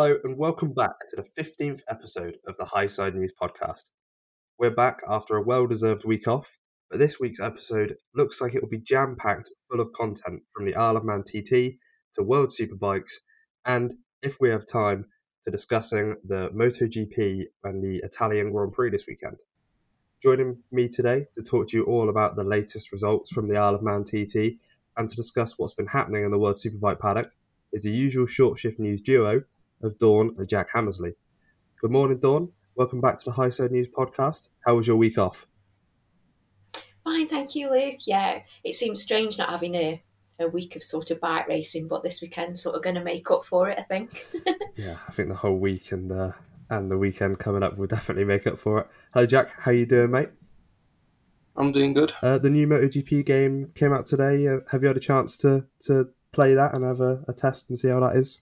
Hello, and welcome back to the 15th episode of the Highside News podcast. We're back after a well deserved week off, but this week's episode looks like it will be jam packed full of content from the Isle of Man TT to World Superbikes, and if we have time, to discussing the MotoGP and the Italian Grand Prix this weekend. Joining me today to talk to you all about the latest results from the Isle of Man TT and to discuss what's been happening in the World Superbike paddock is the usual short shift news duo of Dawn and Jack Hammersley. Good morning, Dawn. Welcome back to the Highside News podcast. How was your week off? Fine, thank you, Luke. Yeah, it seems strange not having a, a week of sort of bike racing, but this weekend sort of going to make up for it, I think. yeah, I think the whole week and uh, and the weekend coming up will definitely make up for it. Hello, Jack. How you doing, mate? I'm doing good. Uh, the new MotoGP game came out today. Uh, have you had a chance to to play that and have a, a test and see how that is?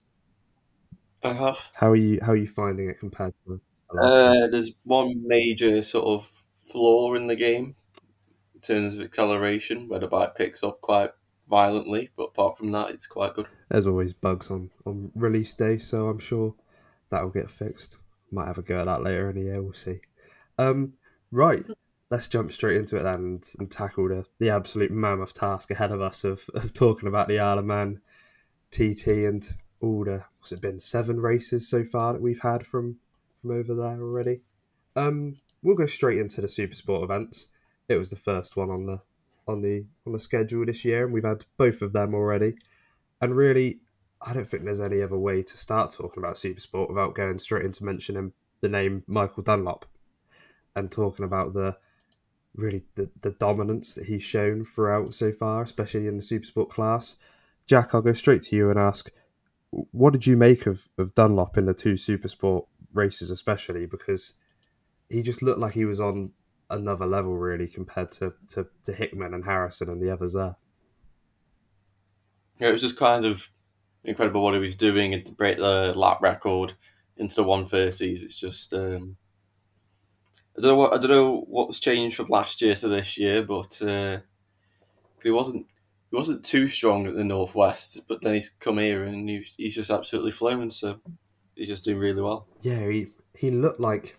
I have. How are you? How are you finding it compared to? Uh, there's one major sort of flaw in the game in terms of acceleration, where the bike picks up quite violently. But apart from that, it's quite good. There's always bugs on on release day, so I'm sure that will get fixed. Might have a go at that later in the year. We'll see. Um, right. Let's jump straight into it and, and tackle the, the absolute mammoth task ahead of us of, of talking about the Isle of Man TT and all the what's it been seven races so far that we've had from from over there already. Um, we'll go straight into the super sport events. It was the first one on the on the on the schedule this year, and we've had both of them already. And really, I don't think there's any other way to start talking about super sport without going straight into mentioning the name Michael Dunlop and talking about the really the, the dominance that he's shown throughout so far, especially in the super sport class. Jack, I'll go straight to you and ask what did you make of, of Dunlop in the two Supersport races, especially because he just looked like he was on another level, really, compared to, to, to Hickman and Harrison and the others there. Yeah, it was just kind of incredible what he was doing and to break the lap record into the 130s. It's just um, I don't know what I don't know what's changed from last year to this year, but uh, he wasn't he wasn't too strong at the northwest, but then he's come here and he's, he's just absolutely flown. So he's just doing really well. Yeah, he he looked like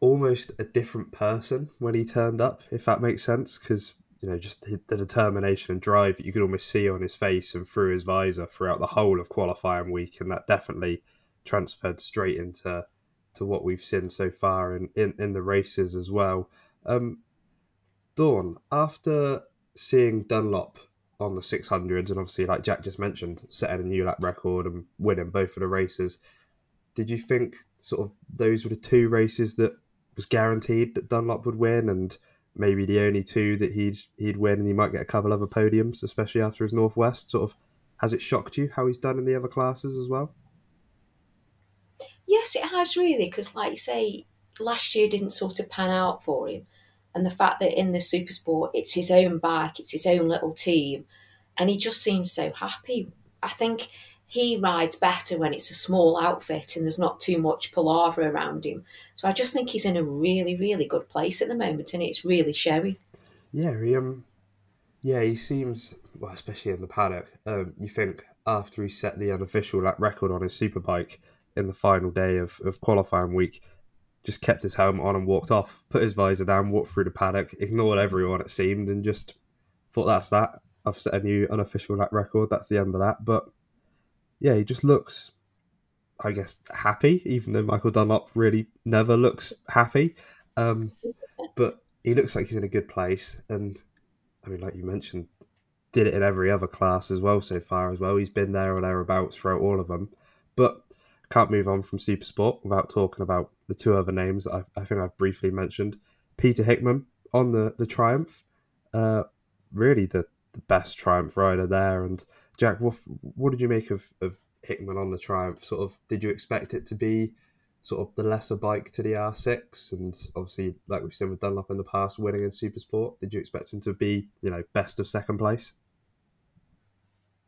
almost a different person when he turned up, if that makes sense, because you know just the, the determination and drive you could almost see on his face and through his visor throughout the whole of qualifying week, and that definitely transferred straight into to what we've seen so far in, in, in the races as well. Um, Dawn, after seeing Dunlop on the 600s, and obviously, like Jack just mentioned, setting a new lap record and winning both of the races, did you think sort of those were the two races that was guaranteed that Dunlop would win, and maybe the only two that he'd he'd win, and he might get a couple other podiums, especially after his Northwest? Sort of, has it shocked you how he's done in the other classes as well? Yes, it has really, because like you say, last year didn't sort of pan out for him and the fact that in the super sport it's his own bike it's his own little team and he just seems so happy. I think he rides better when it's a small outfit and there's not too much palaver around him. So i just think he's in a really really good place at the moment and it's really showing. Yeah he um yeah he seems well especially in the paddock um you think after he set the unofficial like record on his superbike in the final day of, of qualifying week just kept his helmet on and walked off, put his visor down, walked through the paddock, ignored everyone it seemed, and just thought that's that. I've set a new unofficial lap record. That's the end of that. But yeah, he just looks, I guess, happy, even though Michael Dunlop really never looks happy. Um, but he looks like he's in a good place. And I mean, like you mentioned, did it in every other class as well so far as well. He's been there or thereabouts throughout all of them. But can't move on from Super Sport without talking about the two other names I, I think I've briefly mentioned. Peter Hickman on the, the Triumph, uh, really the, the best Triumph rider there. And Jack, what, what did you make of, of Hickman on the Triumph? Sort of, did you expect it to be sort of the lesser bike to the R6? And obviously, like we've seen with Dunlop in the past, winning in Super Sport, did you expect him to be, you know, best of second place?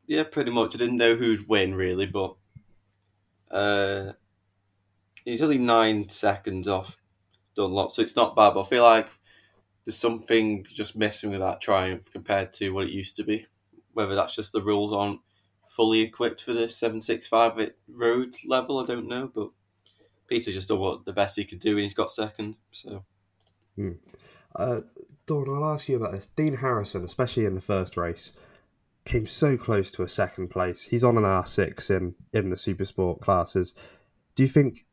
Yeah, pretty much. I didn't know who'd win really, but uh, he's only nine seconds off Dunlop, so it's not bad. But I feel like there's something just missing with that Triumph compared to what it used to be. Whether that's just the rules aren't fully equipped for the 765 at road level. I don't know, but Peter just done what the best he could do, and he's got second. So, Uh, Dawn, I'll ask you about this. Dean Harrison, especially in the first race, came so close to a second place. He's on an R6 in, in the Supersport classes. Do you think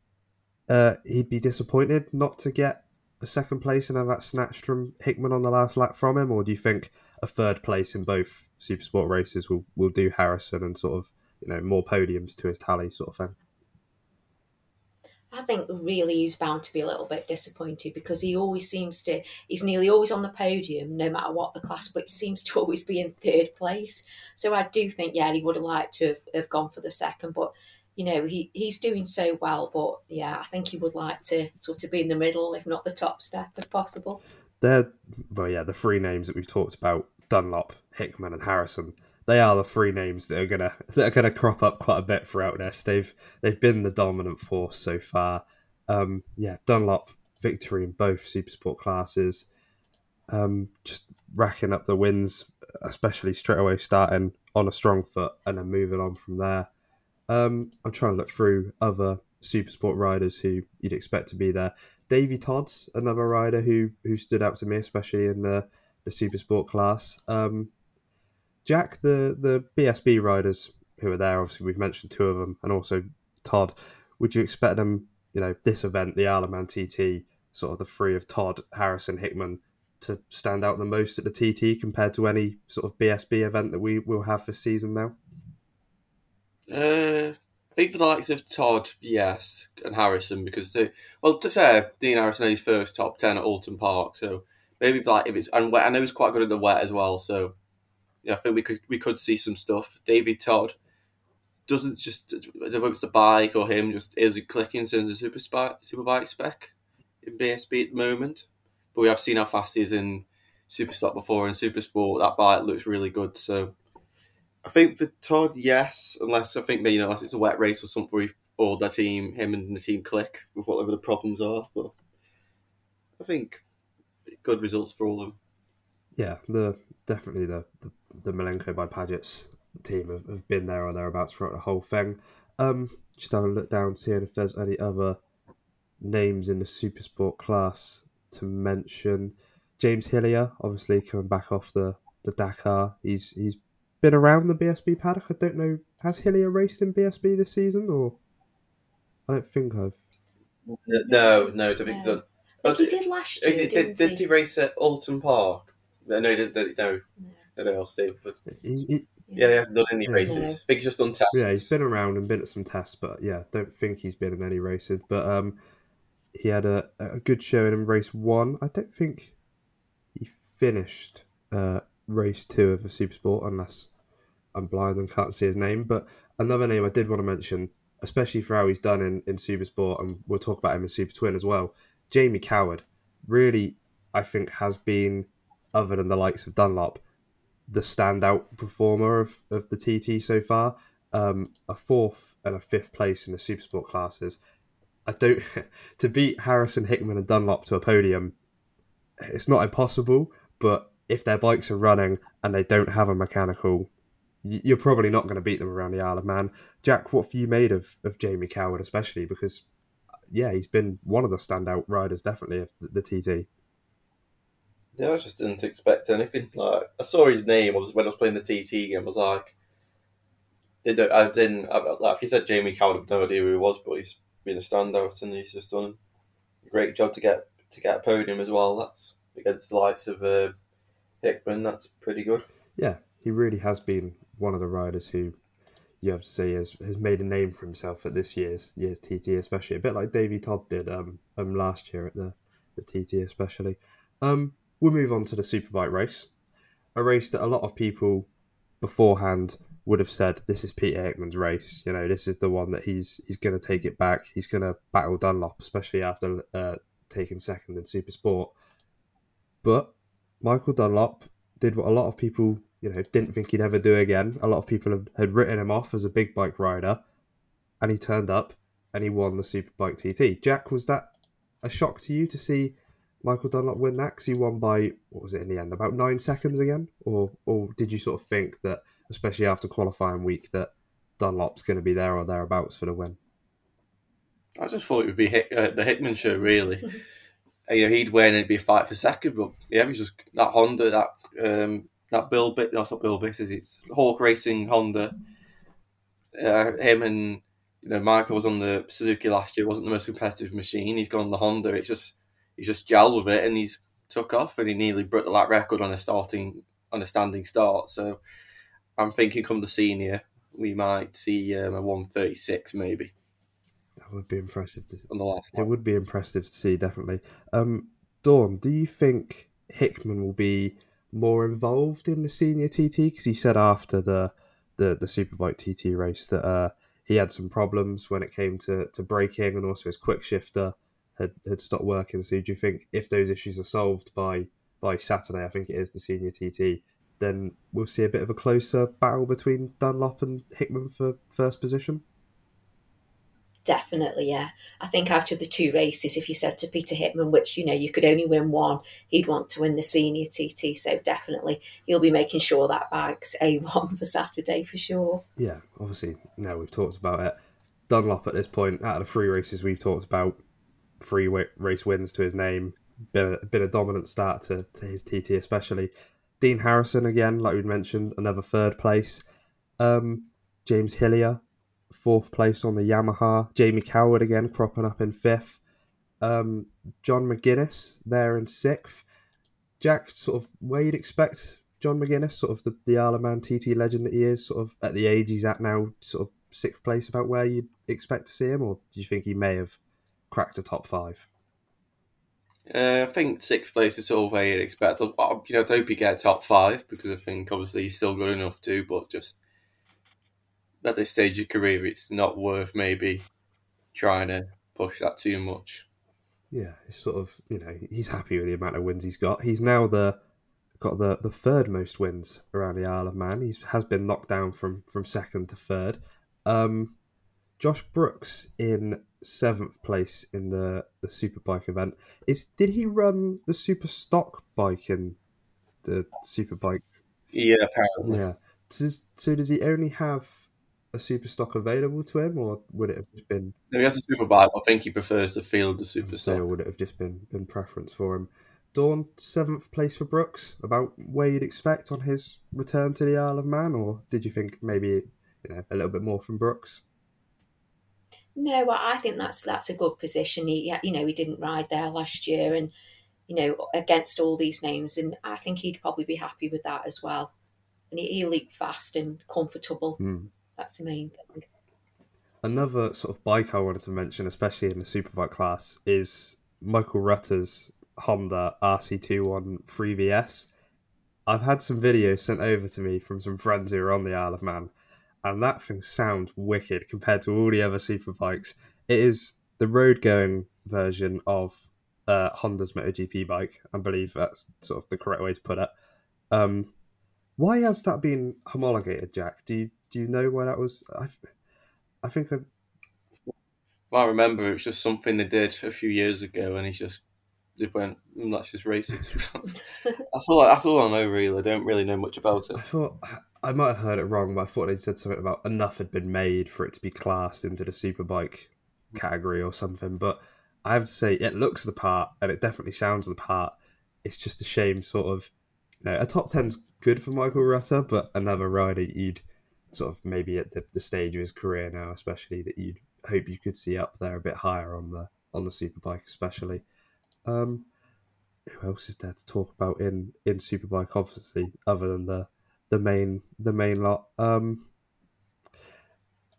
uh, he'd be disappointed not to get a second place and have that snatched from Hickman on the last lap from him? Or do you think a third place in both Supersport races will, will do Harrison and sort of, you know, more podiums to his tally sort of thing? I think really he's bound to be a little bit disappointed because he always seems to, he's nearly always on the podium no matter what the class, but seems to always be in third place. So I do think, yeah, he would have liked to have, have gone for the second, but you know, he, he's doing so well. But yeah, I think he would like to sort of be in the middle, if not the top step, if possible. They're, well, yeah, the three names that we've talked about Dunlop, Hickman, and Harrison they are the three names that are gonna that are gonna crop up quite a bit throughout this. They've they've been the dominant force so far. Um, yeah, Dunlop victory in both Super Sport classes. Um, just racking up the wins, especially straight away starting on a strong foot and then moving on from there. Um, I'm trying to look through other Supersport riders who you'd expect to be there. Davey Todd's another rider who who stood out to me, especially in the the Supersport class. Um, Jack, the the BSB riders who are there, obviously we've mentioned two of them, and also Todd. Would you expect them, you know, this event, the Isle of Man TT, sort of the three of Todd, Harrison, Hickman, to stand out the most at the TT compared to any sort of BSB event that we will have this season now? Uh, I think for the likes of Todd, yes, and Harrison, because they, well, to fair, Dean Harrison his first top ten at Oulton Park, so maybe like if it's and I know he's quite good at the wet as well, so yeah, I think we could we could see some stuff. David Todd doesn't just whether it's the bike or him just isn't clicking in of super spike, superbike spec in BSB at the moment. But we have seen how fast he is in Superstock before and Super Sport. That bike looks really good. So I think for Todd, yes, unless I think maybe you know, unless it's a wet race or something, or the team, him and the team click with whatever the problems are. But I think good results for all of them. Yeah, the definitely the the, the Milenco by Padgett's team have, have been there or thereabouts throughout the whole thing. Um, just having a look down, seeing if there's any other names in the Supersport class to mention. James Hillier, obviously coming back off the, the Dakar. He's he's been around the BSB paddock. I don't know. Has Hillier raced in BSB this season, or I don't think I've. No, no, to be No. I think he did last year, Did, didn't did, he? he race at Oulton Park? No, no, he didn't- no, no, no, I'll see. But He, he, yeah, he hasn't done any Yeah. races. No. I think he's just done tests. yeah, he's been around and been at some tests, but yeah, don't think he's been in any races. But um, he had a, a good showing in race one. I don't think he finished uh, race two of the Supersport, unless I'm blind and can't see his name. But another name I did want to mention, especially for how he's done in, in Super Sport, and we'll talk about him in Super Twin as well. Jamie Coward really, I think, has been, other than the likes of Dunlop, the standout performer of, of the TT so far. Um, a fourth and a fifth place in the Super Sport classes. I don't to beat Harrison, Hickman, and Dunlop to a podium. It's not impossible, but if their bikes are running and they don't have a mechanical, you're probably not going to beat them around the Isle of Man. Jack, what have you made of, of Jamie Coward, especially because, yeah, he's been one of the standout riders, definitely of the, the TT. Yeah, I just didn't expect anything. Like I saw his name. I was when I was playing the TT game. I was like, didn't I didn't I, like if you said Jamie Coward, I have no idea who he was, but he's been a standout and he's just done a great job to get to get a podium as well. That's against the likes of uh, Hickman. That's pretty good. Yeah, he really has been one of the riders who you have to say has, has made a name for himself at this year's year's TT, especially a bit like Davey Todd did um, um last year at the, the TT, especially. Um, we'll move on to the Superbike race, a race that a lot of people beforehand would have said this is Peter Hickman's race. You know, this is the one that he's he's going to take it back. He's going to battle Dunlop, especially after uh, taking second in Super Sport. But Michael Dunlop did what a lot of people, you know, didn't think he'd ever do again. A lot of people had, had written him off as a big bike rider, and he turned up and he won the Superbike TT. Jack, was that a shock to you to see Michael Dunlop win that? Because he won by what was it in the end? About nine seconds again, or or did you sort of think that, especially after qualifying week, that Dunlop's going to be there or thereabouts for the win? I just thought it would be Hick, uh, the Hickman show, really. you know, he'd win and it'd be a fight for second, but yeah, he's just that Honda, that um, that Bill Bit, no, it's not Bill Biss, is it? It's Hawk Racing Honda. Uh, him and you know Michael was on the Suzuki last year. wasn't the most competitive machine. He's gone on the Honda. It's just he's just gel with it, and he's took off, and he nearly broke the lap record on a starting on a standing start. So I'm thinking, come the senior, we might see um, a 136 maybe. That would be impressive. To, on the last. It would be impressive to see, definitely. Um, Dawn, do you think Hickman will be more involved in the senior TT? Because he said after the the the Superbike TT race that uh, he had some problems when it came to, to braking and also his quick shifter had, had stopped working. So do you think if those issues are solved by by Saturday, I think it is the senior TT, then we'll see a bit of a closer battle between Dunlop and Hickman for first position? Definitely, yeah. I think out of the two races, if you said to Peter Hickman, which you know you could only win one, he'd want to win the senior TT. So definitely, he'll be making sure that bag's a one for Saturday for sure. Yeah, obviously, now we've talked about it. Dunlop at this point, out of the three races we've talked about, three race wins to his name. Been a, been a dominant start to, to his TT, especially. Dean Harrison again, like we mentioned, another third place. Um, James Hillier fourth place on the Yamaha. Jamie Coward again cropping up in fifth. Um, John McGuinness there in sixth. Jack, sort of where you'd expect John McGuinness, sort of the, the Isle of Man TT legend that he is, sort of at the age he's at now, sort of sixth place, about where you'd expect to see him, or do you think he may have cracked a top five? Uh, I think sixth place is sort of where you'd expect. I, you know, I hope he get top five because I think obviously he's still good enough to, but just at this stage of career, it's not worth maybe trying to push that too much. Yeah, it's sort of you know he's happy with the amount of wins he's got. He's now the got the, the third most wins around the Isle of Man. He has been knocked down from from second to third. Um, Josh Brooks in seventh place in the the Superbike event. Is did he run the super stock bike in the Superbike? Yeah, apparently. Yeah. So, so does he only have a super stock available to him, or would it have just been? No, he has a super bike. I think he prefers to field the super stock. Or would it have just been been preference for him? Dawn seventh place for Brooks, about where you'd expect on his return to the Isle of Man, or did you think maybe you know a little bit more from Brooks? No, I think that's that's a good position. He, you know, he didn't ride there last year, and you know, against all these names, and I think he'd probably be happy with that as well. And he, he leaped fast and comfortable. Mm. That's the main thing. Another sort of bike I wanted to mention, especially in the superbike class, is Michael Rutter's Honda RC213V-S. I've had some videos sent over to me from some friends who are on the Isle of Man, and that thing sounds wicked compared to all the other superbikes. It is the road going version of uh, Honda's MotoGP bike. I believe that's sort of the correct way to put it. Um, why has that been homologated, Jack? Do you do you know why that was? I, I think I. Well, I remember it was just something they did a few years ago, and he just they went, mm, "Let's just race it." that's all. That's all I know. Really, I don't really know much about it. I thought I might have heard it wrong, but I thought they'd said something about enough had been made for it to be classed into the superbike category or something. But I have to say, it looks the part, and it definitely sounds the part. It's just a shame, sort of. Know, a top ten's good for Michael Rutter, but another rider you'd sort of maybe at the, the stage of his career now, especially that you'd hope you could see up there a bit higher on the on the superbike, especially. Um, who else is there to talk about in in superbike? Obviously, other than the the main the main lot. Um,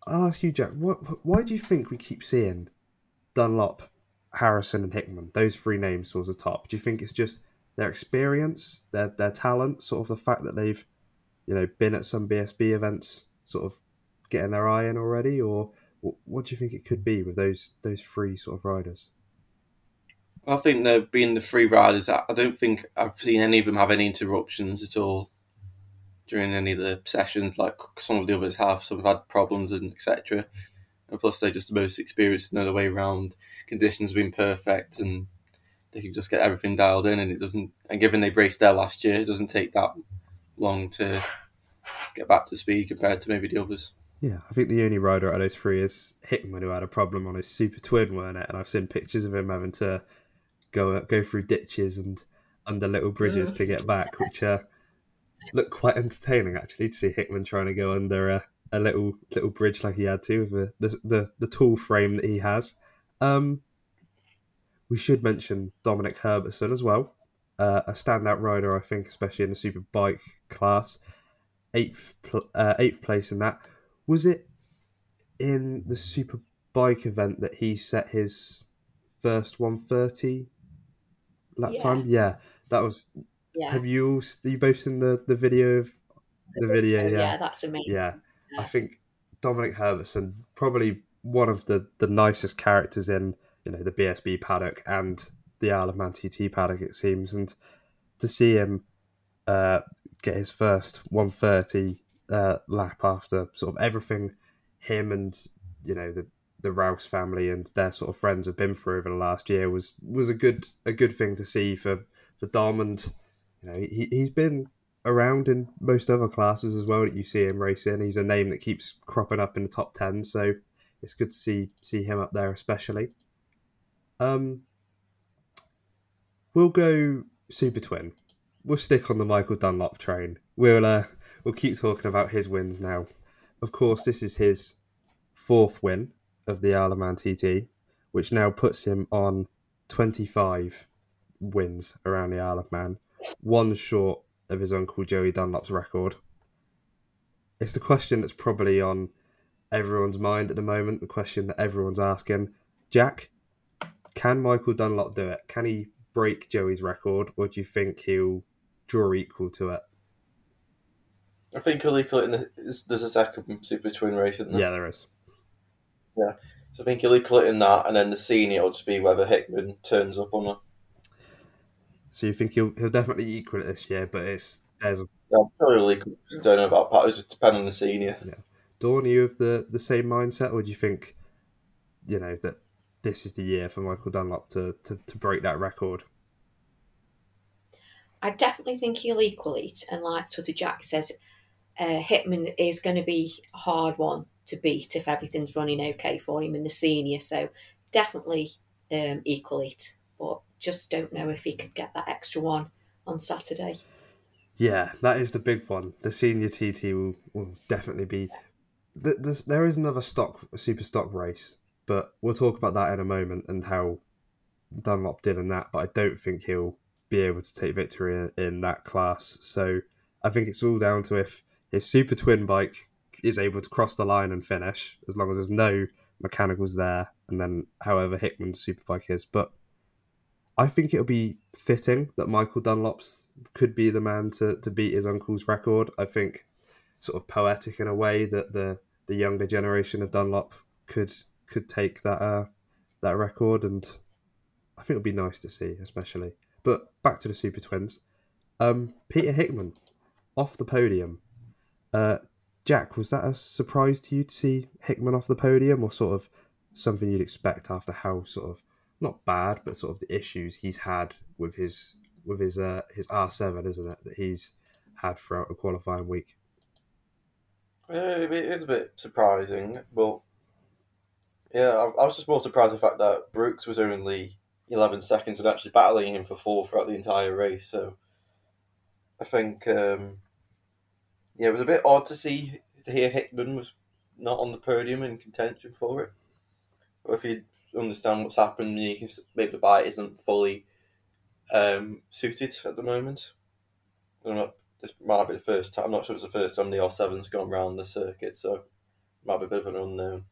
I'll ask you, Jack. What why do you think we keep seeing Dunlop, Harrison, and Hickman? Those three names towards the top. Do you think it's just their experience, their their talent, sort of the fact that they've you know, been at some BSB events, sort of getting their eye in already, or what, what do you think it could be with those those three sort of riders? I think they're being the three riders. I don't think I've seen any of them have any interruptions at all during any of the sessions. Like some of the others have, some have had problems and etc. And plus, they're just the most experienced, know the way around. Conditions have been perfect, and they can just get everything dialed in, and it doesn't. And given they raced there last year, it doesn't take that long to get back to speed compared to maybe the others. Yeah, I think the only rider out of those three is Hickman, who had a problem on his super twin, weren't it? And I've seen pictures of him having to go go through ditches and under little bridges to get back, which uh, quite entertaining actually to see Hickman trying to go under a, a little little bridge like he had to with the the, the, tool frame that he has. Um, we should mention Dominic Herbertson as well, uh, a standout rider, I think, especially in the super bike class. Eighth pl- uh, eighth place in that. Was it in the super bike event that he set his first 130 lap Yeah. time? Yeah, that was. Yeah. Have you all? You both seen the the video of the video? Yeah, yeah, that's amazing. yeah. I think Dominic Herbertson probably one of the the nicest characters in you know the BSB paddock and the Isle of Man TT paddock it seems, and to see him uh, get his first 130 uh, lap after sort of everything him and you know the the Rouse family and their sort of friends have been through over the last year was was a good a good thing to see for for Dom and you know he he's been around in most other classes as well that you see him racing. He's a name that keeps cropping up in the top ten, so it's good to see see him up there especially. Um, we'll go Super Twin. We'll stick on the Michael Dunlop train. We'll uh, we'll keep talking about his wins now. Of course, this is his fourth win of the Isle of Man TT, which now puts him on twenty five wins around the Isle of Man, one short of his uncle Joey Dunlop's record. It's the question that's probably on everyone's mind at the moment, the question that everyone's asking. Jack, can Michael Dunlop do it? Can he break Joey's record, or do you think he'll draw equal to it? I think he'll equal it in the, is- there's a second Super Twin race, isn't there? Yeah, there is. Yeah, so I think he'll equal it in that, and then the senior will just be whether Hickman turns up or not. So you think he'll he'll definitely equal it this year, but it's there's a Yeah, equal. Just don't know about Pat. It just depends on the senior. Dawn, are you of the, the same mindset, or do you think, you know, that this is the year for Michael Dunlop to, to, to break that record? I definitely think he'll equal it. And like sort of Jack says, uh, Hickman is going to be a hard one to beat if everything's running okay for him in the senior. So definitely um, equal it. But just don't know if he could get that extra one on Saturday. Yeah, that is the big one. The senior TT will, will definitely be. There's, there is another stock super stock race, but we'll talk about that in a moment and how Dunlop did in that. But I don't think he'll be able to take victory in, in that class. So I think it's all down to if his super twin bike is able to cross the line and finish, as long as there's no mechanicals there, and then however Hickman's super bike is. But I think it'll be fitting that Michael Dunlop's could be the man to, to beat his uncle's record. I think sort of poetic in a way that the, the younger generation of Dunlop could could take that uh, that record, and I think it'd be nice to see, especially. But back to the Super Twins, um, Peter Hickman off the podium. Uh, Jack, was that a surprise to you to see Hickman off the podium, or sort of something you'd expect after how sort of not bad, but sort of the issues he's had with his with his uh, his R seven, isn't it? That he's had throughout the qualifying week. Yeah, it's a bit surprising, but yeah, I, I was just more surprised the fact that Brooks was only 11 seconds and actually battling him for four throughout the entire race. So I think, um, yeah, it was a bit odd to see to hear Hickman was not on the podium in contention for it. But if you understand what's happened, you can maybe the bike isn't fully um, suited at the moment. I don't this might be the first time. I'm not sure it's the first time the R7's gone round the circuit, so it might be a bit of an unknown.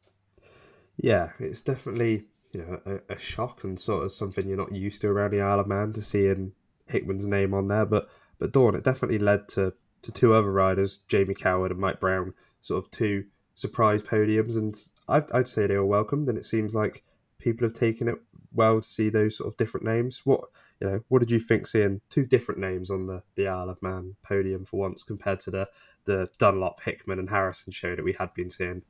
Yeah, it's definitely you know a, a shock and sort of something you're not used to around the Isle of Man to seeing Hickman's name on there. But but Dawn, it definitely led to to two other riders, Jamie Coward and Mike Brown, sort of two surprise podiums, and I'd, I'd say they were welcomed. And it seems like people have taken it well to see those sort of different names. What you know, what did you think seeing two different names on the the Isle of Man podium for once compared to the the Dunlop, Hickman, and Harrison show that we had been seeing?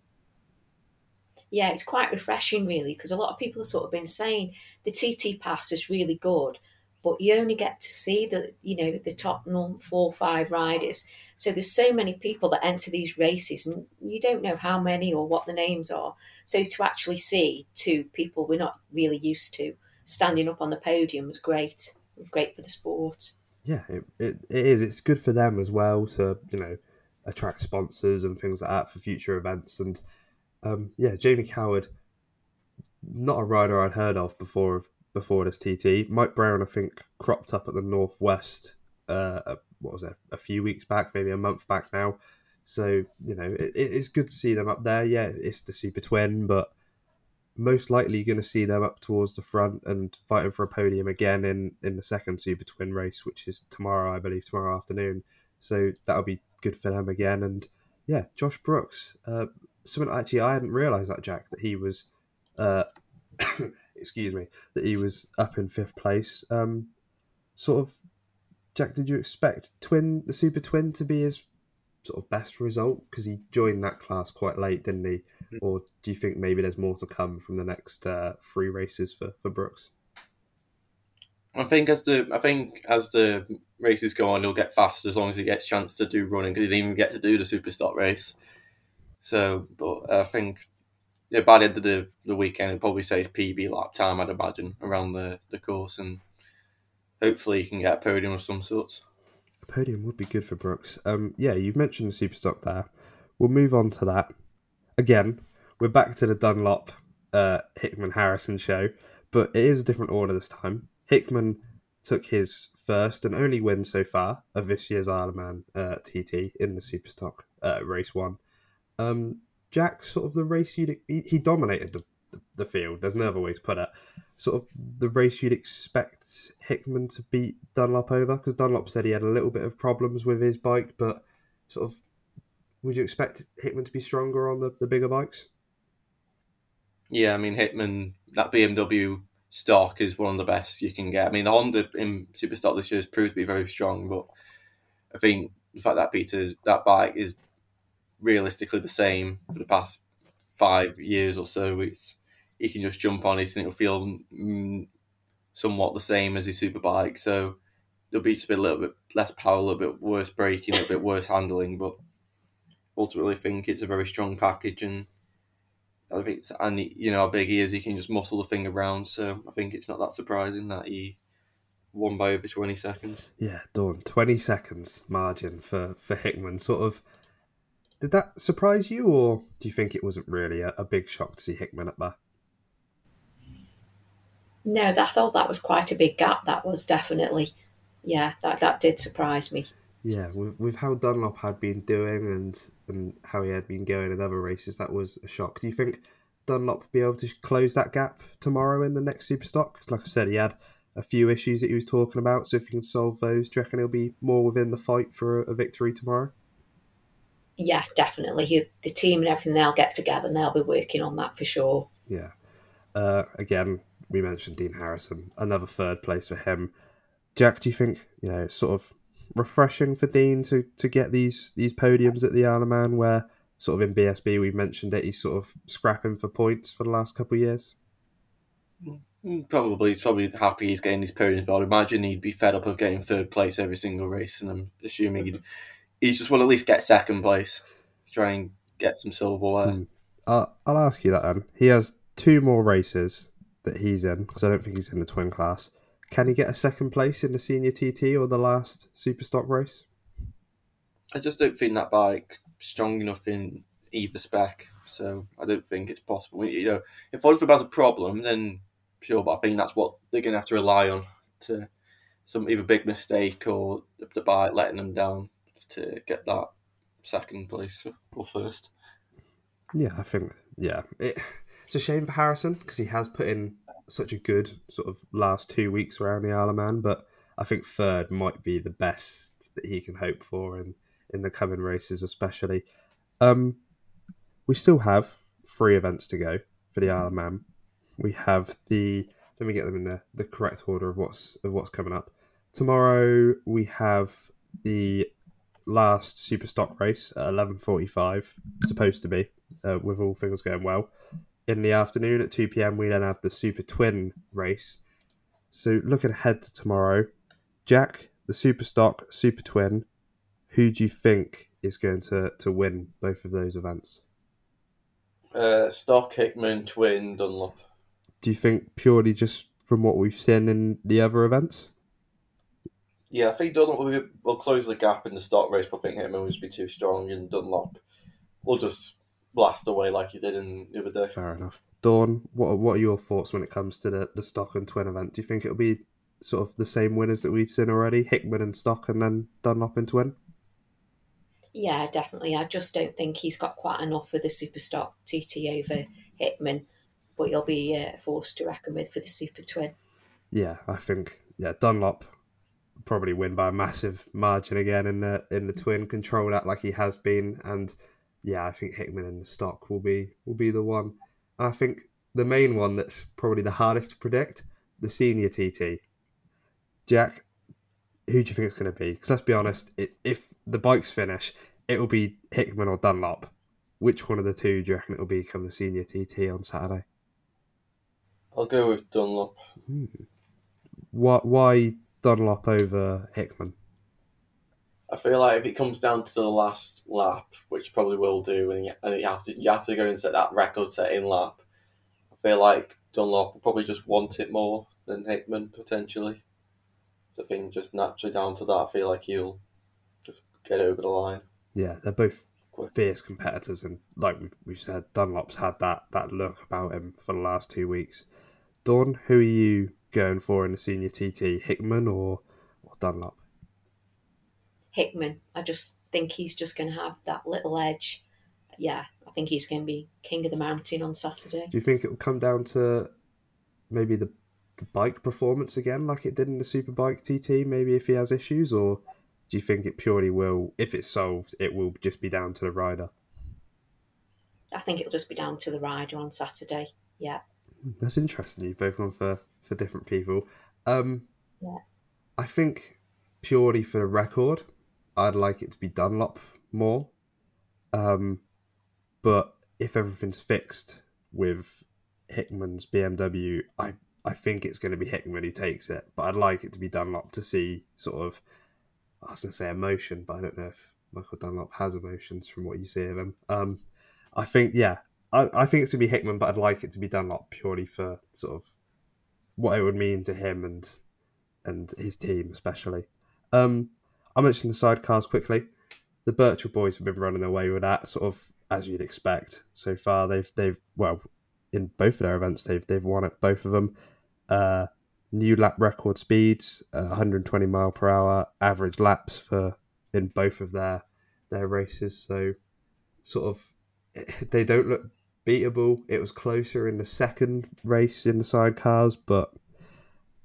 Yeah, it's quite refreshing, really, because a lot of people have sort of been saying the TT pass is really good, but you only get to see the you know the top four five riders. So there's so many people that enter these races, and you don't know how many or what the names are. So to actually see two people we're not really used to standing up on the podium was great. Great for the sport. Yeah, it, it, it is. It's good for them as well to you know attract sponsors and things like that for future events and um, yeah, Jamie Coward, not a rider I'd heard of before before this TT. Mike Brown, I think, cropped up at the Northwest. Uh, what was it? A few weeks back, maybe a month back now. So you know, it, it's good to see them up there. Yeah, it's the Super Twin, but most likely you're going to see them up towards the front and fighting for a podium again in in the second Super Twin race, which is tomorrow, I believe, tomorrow afternoon. So that'll be good for them again. And yeah, Josh Brooks, uh, something actually I hadn't realised that Jack that he was, uh, excuse me, that he was up in fifth place. Um, sort of, Jack, did you expect twin the super twin to be his sort of best result because he joined that class quite late, didn't he? Mm. Or do you think maybe there's more to come from the next uh, three races for for Brooks? I think as the I think as the races go on, he'll get faster as long as he gets a chance to do running because he didn't even get to do the super stock race. So, but I think yeah, by the end of the, the weekend, it'll probably say it's PB lap time, I'd imagine, around the, the course, and hopefully he can get a podium of some sorts. A podium would be good for Brooks. Um, yeah, you've mentioned the super stock there. We'll move on to that. Again, we're back to the Dunlop uh, Hickman Harrison show, but it is a different order this time. Hickman took his first and only win so far of this year's Isle of Man uh, TT in the Superstock uh, race one. Um, Jack, sort of the race you'd he, he dominated the, the, the field. There's no other way to put it. Sort of the race you'd expect Hickman to beat Dunlop over because Dunlop said he had a little bit of problems with his bike, but sort of would you expect Hickman to be stronger on the, the bigger bikes? Yeah, I mean Hickman that BMW stock is one of the best you can get. I mean the Honda in Superstock this year has proved to be very strong, but I think the fact that Peter that bike is realistically the same for the past five years or so. It's he can just jump on it and it'll feel mm, somewhat the same as his superbike. So there'll be just a little bit less power, a little bit worse braking, a little bit worse handling, but ultimately I think it's a very strong package and I think it's, and you know how big he is, he can just muscle the thing around. So I think it's not that surprising that he won by over twenty seconds. Yeah, done twenty seconds margin for for Hickman. Sort of did that surprise you, or do you think it wasn't really a, a big shock to see Hickman up there? No, I thought that was quite a big gap. That was definitely, yeah, that, that did surprise me. Yeah, with, with how Dunlop had been doing and and how he had been going in other races, that was a shock. Do you think Dunlop be able to close that gap tomorrow in the next Superstock? Because, like I said, he had a few issues that he was talking about. So if he can solve those, do you reckon he'll be more within the fight for a, a victory tomorrow? Yeah, definitely. He, the team and everything, they'll get together and they'll be working on that for sure. Yeah. Uh, again, we mentioned Dean Harrison, another third place for him. Jack, do you think you know sort of refreshing for Dean to to get these these podiums at the Isle of Man where sort of in BSB we mentioned that he's sort of scrapping for points for the last couple of years? Mm, probably, he's probably happy he's getting these podiums, but I'd imagine he'd be fed up of getting third place every single race, and I'm assuming he'd he just want to at least get second place, try and get some silverware. Mm. Uh, I'll ask you that then. He has two more races that he's in because I don't think he's in the twin class. Can he get a second place in the senior TT or the last Superstock race? I just don't think that bike strong enough in either spec, so I don't think it's possible. You know, if Oliver has a problem, then sure, but I think that's what they're going to have to rely on to some either big mistake or the bike letting them down to get that second place or first. Yeah, I think yeah, it, it's a shame for Harrison because he has put in such a good sort of last two weeks around the Isle of Man, but I think third might be the best that he can hope for in in the coming races, especially. Um, we still have three events to go for the Isle of Man. We have the let me get them in the, the correct order of what's of what's coming up. Tomorrow we have the last super stock race at 11.45 supposed to be uh, with all things going well in the afternoon at 2 pm, we then have the Super Twin race. So, looking ahead to tomorrow, Jack, the Super Stock, Super Twin, who do you think is going to, to win both of those events? Uh, Stock, Hickman, Twin, Dunlop. Do you think purely just from what we've seen in the other events? Yeah, I think Dunlop will, be, will close the gap in the stock race, but I think Hickman will just be too strong, and Dunlop will just blast away like he did in the other day. Fair enough. Dawn, what what are your thoughts when it comes to the, the Stock and Twin event? Do you think it'll be sort of the same winners that we've seen already, Hickman and Stock, and then Dunlop and Twin? Yeah, definitely. I just don't think he's got quite enough for the super stock TT over Hickman, but he'll be uh, forced to reckon with for the super twin. Yeah, I think yeah Dunlop probably win by a massive margin again in the in the twin. Control that like he has been, and yeah, I think Hickman and the stock will be will be the one. I think the main one that's probably the hardest to predict, the senior TT. Jack, who do you think it's going to be? Because let's be honest, it, if the bikes finish, it will be Hickman or Dunlop. Which one of the two do you reckon it will become the senior TT on Saturday? I'll go with Dunlop. Hmm. Why, why Dunlop over Hickman? I feel like if it comes down to the last lap, which probably will do, and you, and you have to you have to go and set that record-setting lap, I feel like Dunlop will probably just want it more than Hickman potentially. So I think just naturally down to that, I feel like he'll just get over the line. Yeah, they're both fierce competitors, and like we've, we've said, Dunlop's had that that look about him for the last two weeks. Dawn, who are you going for in the senior TT, Hickman or, or Dunlop? Hickman. I just think he's just going to have that little edge. Yeah, I think he's going to be king of the mountain on Saturday. Do you think it will come down to maybe the, the bike performance again, like it did in the Superbike TT? Maybe if he has issues, or do you think it purely will, if it's solved, it will just be down to the rider? I think it'll just be down to the rider on Saturday. Yeah. Hmm, that's interesting. You've both gone for, for different people. Um, yeah. I think purely for the record, I'd like it to be Dunlop more. Um, but if everything's fixed with Hickman's BMW, I I think it's going to be Hickman who takes it. But I'd like it to be Dunlop to see sort of, I was going to say emotion, but I don't know if Michael Dunlop has emotions from what you see of him. Um, I think, yeah, I, I think it's going to be Hickman, but I'd like it to be Dunlop purely for sort of what it would mean to him and and his team, especially. Um, I mentioned the sidecars quickly. The Birchall boys have been running away with that, sort of as you'd expect so far. They've they've well, in both of their events, they've they've won at both of them. Uh, new lap record speeds, uh, 120 mile per hour average laps for in both of their their races. So sort of they don't look beatable. It was closer in the second race in the sidecars, but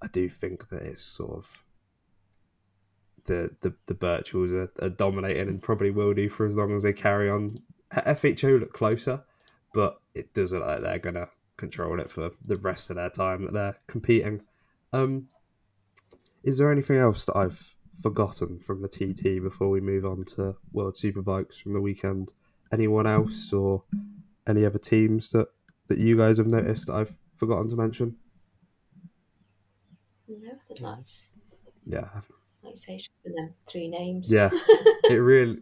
I do think that it's sort of the the, the Birchalls are, are dominating and probably will do for as long as they carry on. FHO look closer, but it does look like they're gonna control it for the rest of their time that they're competing. Um, is there anything else that I've forgotten from the TT before we move on to World Superbikes from the weekend? Anyone else or any other teams that, that you guys have noticed that I've forgotten to mention? No, I think mm. that's yeah. Like you say, it's just them three names. Yeah, it really,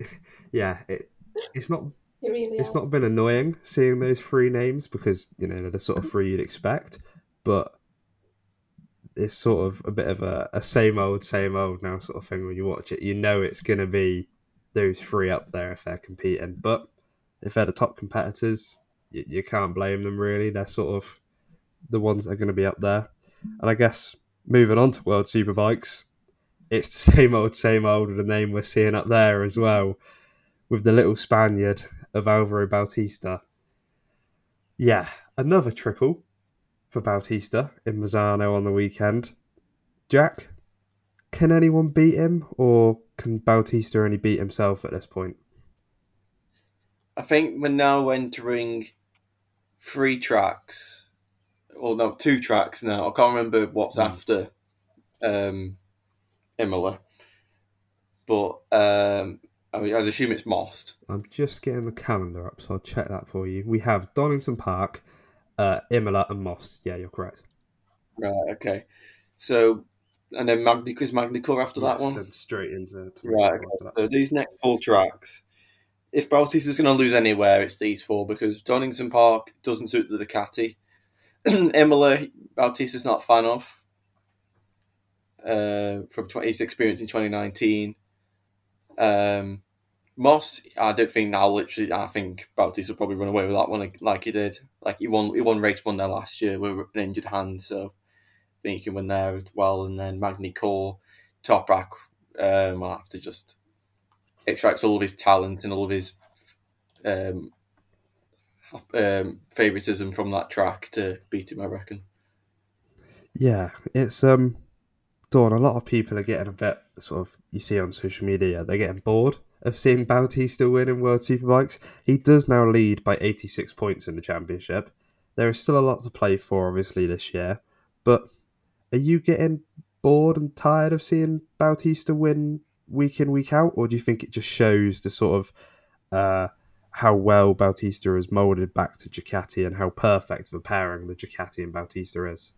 yeah, it it's not it really it's are. not been annoying seeing those three names because you know they're the sort of three you'd expect, but it's sort of a bit of a, a same old, same old now sort of thing when you watch it. You know it's going to be those three up there if they're competing, but if they're the top competitors, you, you can't blame them really. They're sort of the ones that are going to be up there. And I guess moving on to World Superbikes, it's the same old, same old the name we're seeing up there as well, with the little Spaniard of Alvaro Bautista. Yeah, another triple for Bautista in Misano on the weekend. Jack, can anyone beat him, or can Bautista only beat himself at this point? I think we're now entering three tracks, or no, two tracks now. I can't remember what's Mm. after um, Imola, but um, I mean, I'd assume it's Most. I'm just getting the calendar up, so I'll check that for you. We have Donington Park, Uh, Imola and Most. Yeah, you're correct. Right. Okay. So, and then Magny is Magny-Cours after that one. straight into Right. that. So these next four tracks, if Bautista is going to lose anywhere, it's these four because Donington Park doesn't suit the Ducati. Imola, Bautista's not a fan of. Uh, from 20, his experience in 2019. Um, Most, I don't think now. Literally, I think Bautista will probably run away with that one like, like he did. Like he won, he won race one there last year with an injured hand, so I think he can win there as well. And then Magny-Cours, Toprak, um, will have to just extract all of his talent and all of his um, um, favoritism from that track to beat him. I reckon. Yeah, it's um, Dawn. A lot of people are getting a bit sort of. You see on social media, they're getting bored of seeing Bautista win in World Superbikes. He does now lead by 86 points in the championship. There is still a lot to play for, obviously, this year. But are you getting bored and tired of seeing Bautista win week in, week out? Or do you think it just shows the sort of uh, how well Bautista has moulded back to Ducati and how perfect of a pairing the Ducati and Bautista is?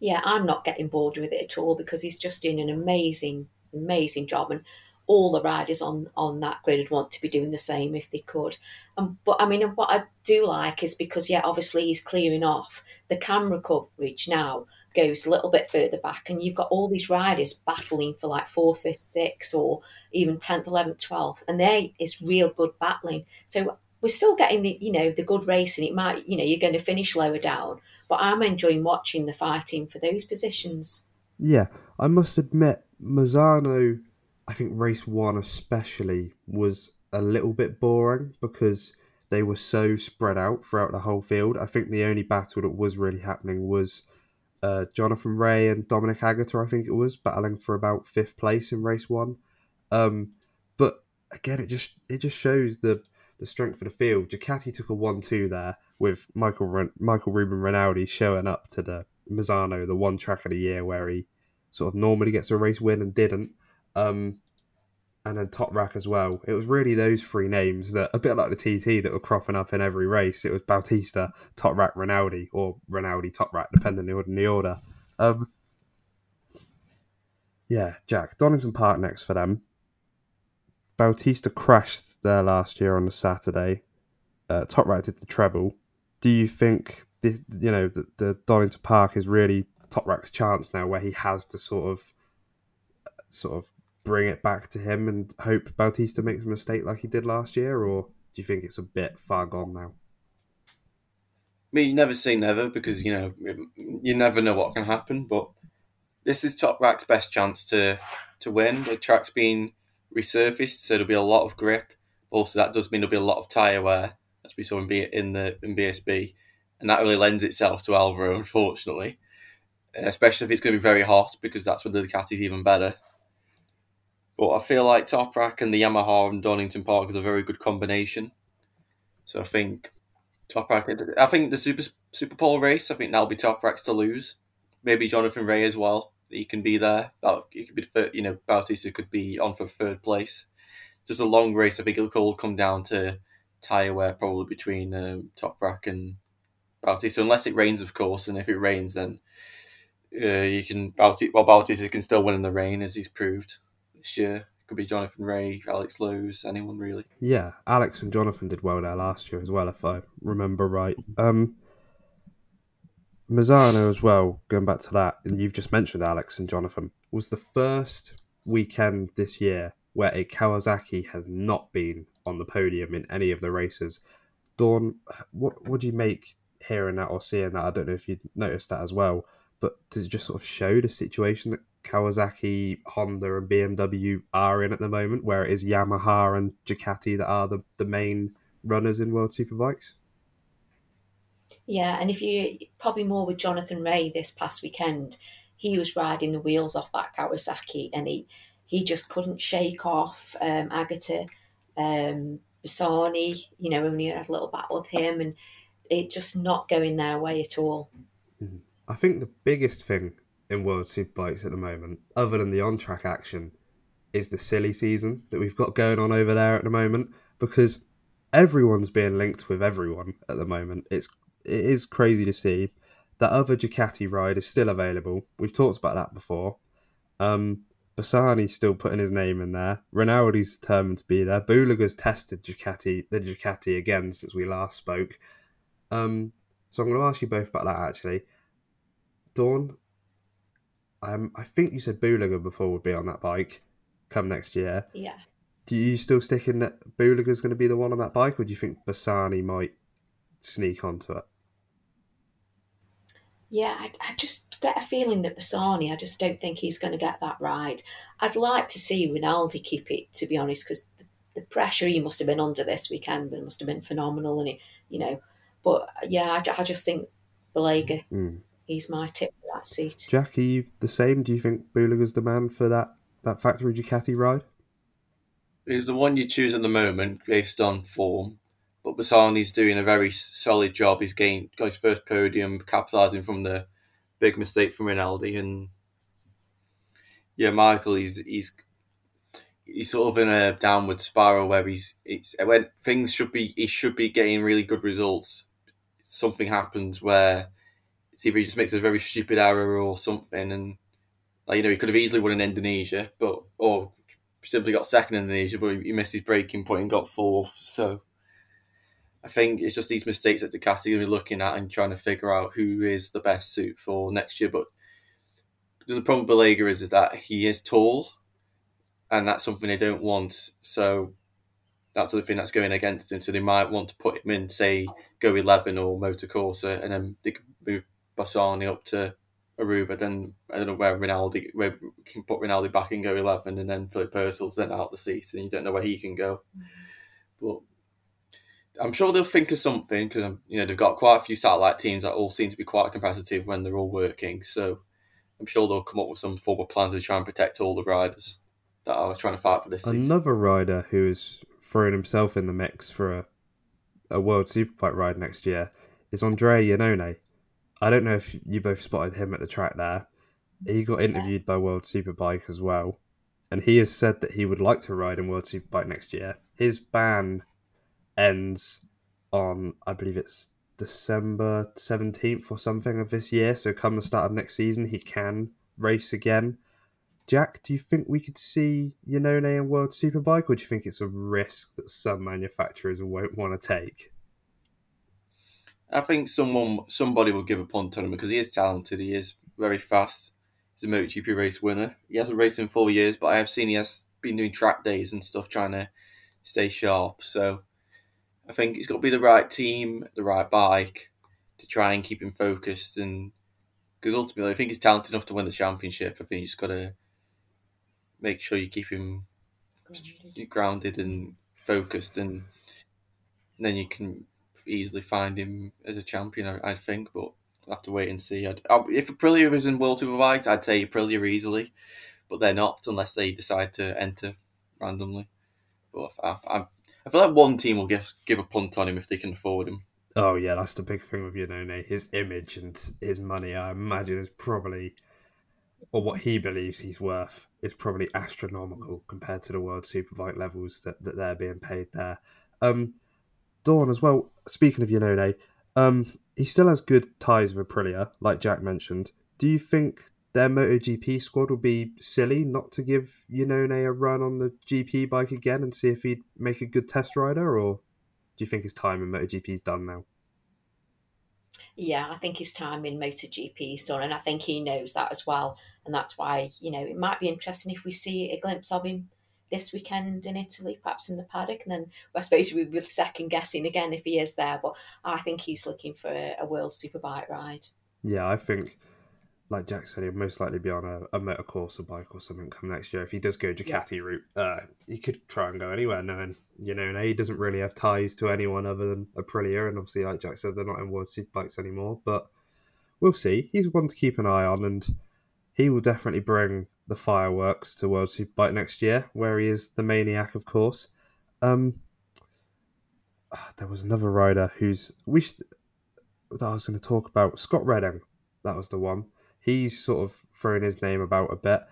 yeah, I'm not getting bored with it at all because he's just doing an amazing, amazing job, and all the riders on on that grid would want to be doing the same if they could. Um, but I mean, what I do like is because yeah, obviously he's clearing off the camera coverage now goes a little bit further back, and you've got all these riders battling for like fourth, fifth, sixth, or even tenth, eleventh, twelfth, and there is real good battling. So we're still getting the you know the good racing. It might you know you're going to finish lower down, but I'm enjoying watching the fighting for those positions. Yeah, I must admit, Misano, I think race one especially, was a little bit boring because they were so spread out throughout the whole field. I think the only battle that was really happening was uh, Jonathan Rea and Dominique Aegerter, I think it was, battling for about fifth place in race one. Um, but again, it just it just shows the the strength of the field. Ducati took a one-two there with Michael Michael Ruben Rinaldi showing up to the Misano, the one track of the year where he sort of normally gets a race win and didn't. Um, and then Toprak as well. It was really those three names that, a bit like the TT, that were cropping up in every race. It was Bautista, Toprak, Rinaldi, or Rinaldi, Toprak, depending on the order. Um, yeah, Jack, Donington Park next for them. Bautista crashed there last year on the Saturday. Uh, Toprak did the treble. Do you think the, you know the, the Donington Park is really Toprak's chance now, where he has to sort of sort of bring it back to him and hope Bautista makes a mistake like he did last year, or do you think it's a bit far gone now? I mean, you never say never because you know you never know what can happen. But this is Toprak's best chance to to win. The track's been resurfaced, so there'll be a lot of grip. Also, that does mean there'll be a lot of tyre wear, as we saw in, B, in the in BSB, and that really lends itself to Alvaro, unfortunately. Especially if it's going to be very hot, because that's when the Ducati's even better. But I feel like Toprak and the Yamaha and Donington Park is a very good combination. So I think Toprak. I think the Super Super Pole race. I think that'll be Toprak's to lose. Maybe Jonathan Rea as well. He can be there. He could be. third- You know, Bautista could be on for third place. Just a long race. I think it'll all come down to tyre wear probably between um, Toprak and Bautista, unless it rains, of course. And if it rains, then uh, you can Bautista. Well, Bautista can still win in the rain, as he's proved this year. It Could be Jonathan Rea, Alex Lowes, anyone really. Yeah, Alex and Jonathan did well there last year as well, if I remember right. Um, Misano as well, going back to that, and you've just mentioned Alex and Jonathan, was the first weekend this year where a Kawasaki has not been on the podium in any of the races. Dawn, what would you make hearing that or seeing that? I don't know if you noticed that as well, but does it just sort of show the situation that Kawasaki, Honda, and BMW are in at the moment, where it is Yamaha and Ducati that are the, the main runners in World Superbikes? Yeah, and if you probably more with Jonathan Rea this past weekend, he was riding the wheels off that Kawasaki, and he he just couldn't shake off um, Aegerter, um, Bassani. You know, only had a little battle with him, and it just not going their way at all. I think the biggest thing in World Superbikes at the moment, other than the on track action, is the silly season that we've got going on over there at the moment because everyone's being linked with everyone at the moment. It's it is crazy to see. That other Ducati ride is still available. We've talked about that before. Um, Bassani's still putting his name in there. Rinaldi's determined to be there. Bulega's tested Ducati, the Ducati again since we last spoke. Um, so I'm going to ask you both about that actually. Dawn, um, I think you said Bulega before would be on that bike come next year. Yeah. Do you still stick in that Bulega's going to be the one on that bike, or do you think Bassani might sneak onto it? Yeah, I, I just get a feeling that Bassani, I just don't think he's going to get that ride. I'd like to see Rinaldi keep it, to be honest, because the, the, pressure he must have been under this weekend must have been phenomenal, and it, you know. But yeah, I, I just think Bulega, mm. He's my tip for that seat. Jack, are you the same? Do you think Bulega's the man for that that factory Ducati ride? He's the one you choose at the moment based on form. But Bassani's doing a very solid job. He's gained got his first podium, capitalising from the big mistake from Rinaldi. And yeah, Michael, he's he's he's sort of in a downward spiral where he's it's when things should be he should be getting really good results. Something happens where either he just makes a very stupid error or something, and like you know he could have easily won in Indonesia, but or simply got second in Indonesia, but he missed his braking point and got fourth. So I think it's just these mistakes that Ducati are going to be looking at and trying to figure out who is the best suit for next year. But the problem with Bulega is that he is tall, and that's something they don't want. So that's the thing that's going against him. So they might want to put him in, say, Go 11 or Motocorsa, and then they could move Bassani up to Aruba. Then I don't know where Rinaldi, where can put Rinaldi back in Go 11, and then Philip Purcell's then out the seat, and you don't know where he can go. Mm-hmm. But I'm sure they'll think of something because um, you know they've got quite a few satellite teams that all seem to be quite competitive when they're all working. So I'm sure they'll come up with some form of plans to try and protect all the riders that are trying to fight for this. Season. Another rider who is throwing himself in the mix for a a World Superbike ride next year is Andrea Iannone. I don't know if you both spotted him at the track there. He got interviewed by World Superbike as well, and he has said that he would like to ride in World Superbike next year. His ban ends on I believe it's December seventeenth or something of this year. So come the start of next season, he can race again. Jack, do you think we could see Iannone in World Superbike, or do you think it's a risk that some manufacturers won't want to take? I think someone, somebody will give a punt on him because he is talented. He is very fast. He's a MotoGP race winner. He hasn't raced in four years, but I have seen he has been doing track days and stuff, trying to stay sharp. So I think it's got to be the right team, the right bike to try and keep him focused. And because ultimately, I think he's talented enough to win the championship. I think you just got to make sure you keep him grounded, grounded and focused, and, and, then you can easily find him as a champion. I, I think, but I'll have to wait and see. I'd, I'll, if Aprilia was in World Superbikes, I'd say Aprilia easily, but they're not unless they decide to enter randomly. But I, I, I feel like one team will give give a punt on him if they can afford him. Oh yeah, that's the big thing with Iannone. His image and his money, I imagine, is probably, or what he believes he's worth, is probably astronomical compared to the World Superbike levels that, that they're being paid there. Um, Dawn as well. Speaking of Iannone, um, he still has good ties with Aprilia, like Jack mentioned. Do you think their MotoGP squad would be silly not to give Iannone a run on the GP bike again and see if he'd make a good test rider, or do you think his time in MotoGP is done now? Yeah, I think his time in MotoGP is done, and I think he knows that as well. And that's why, you know, it might be interesting if we see a glimpse of him this weekend in Italy, perhaps in the paddock, and then I suppose we will second guessing again if he is there. But I think he's looking for a, a World Superbike ride. Yeah, I think like Jack said, he'll most likely be on a, a Motocorsa bike or something come next year. If he does go Ducati yeah. route, uh, he could try and go anywhere. Knowing you know, and he doesn't really have ties to anyone other than Aprilia, and obviously, like Jack said, they're not in World Superbikes anymore. But we'll see. He's one to keep an eye on, and he will definitely bring the fireworks to World Superbike next year, where he is the maniac, of course. Um, ah, there was another rider who's we should, that I was going to talk about. Scott Redding, that was the one he's sort of thrown his name about a bit.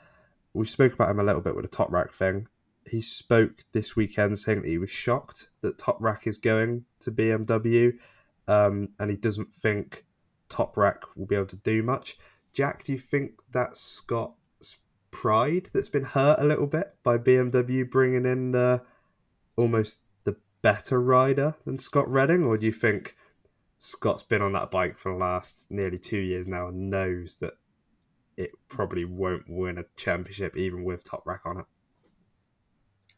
We spoke about him a little bit with the Toprak thing. He spoke this weekend saying that he was shocked that Toprak is going to BMW, um, and he doesn't think Toprak will be able to do much. Jack, do you think that Scott's pride that's been hurt a little bit by BMW bringing in the almost the better rider than Scott Redding, or do you think Scott's been on that bike for the last nearly two years now and knows that it probably won't win a championship even with Toprak on it?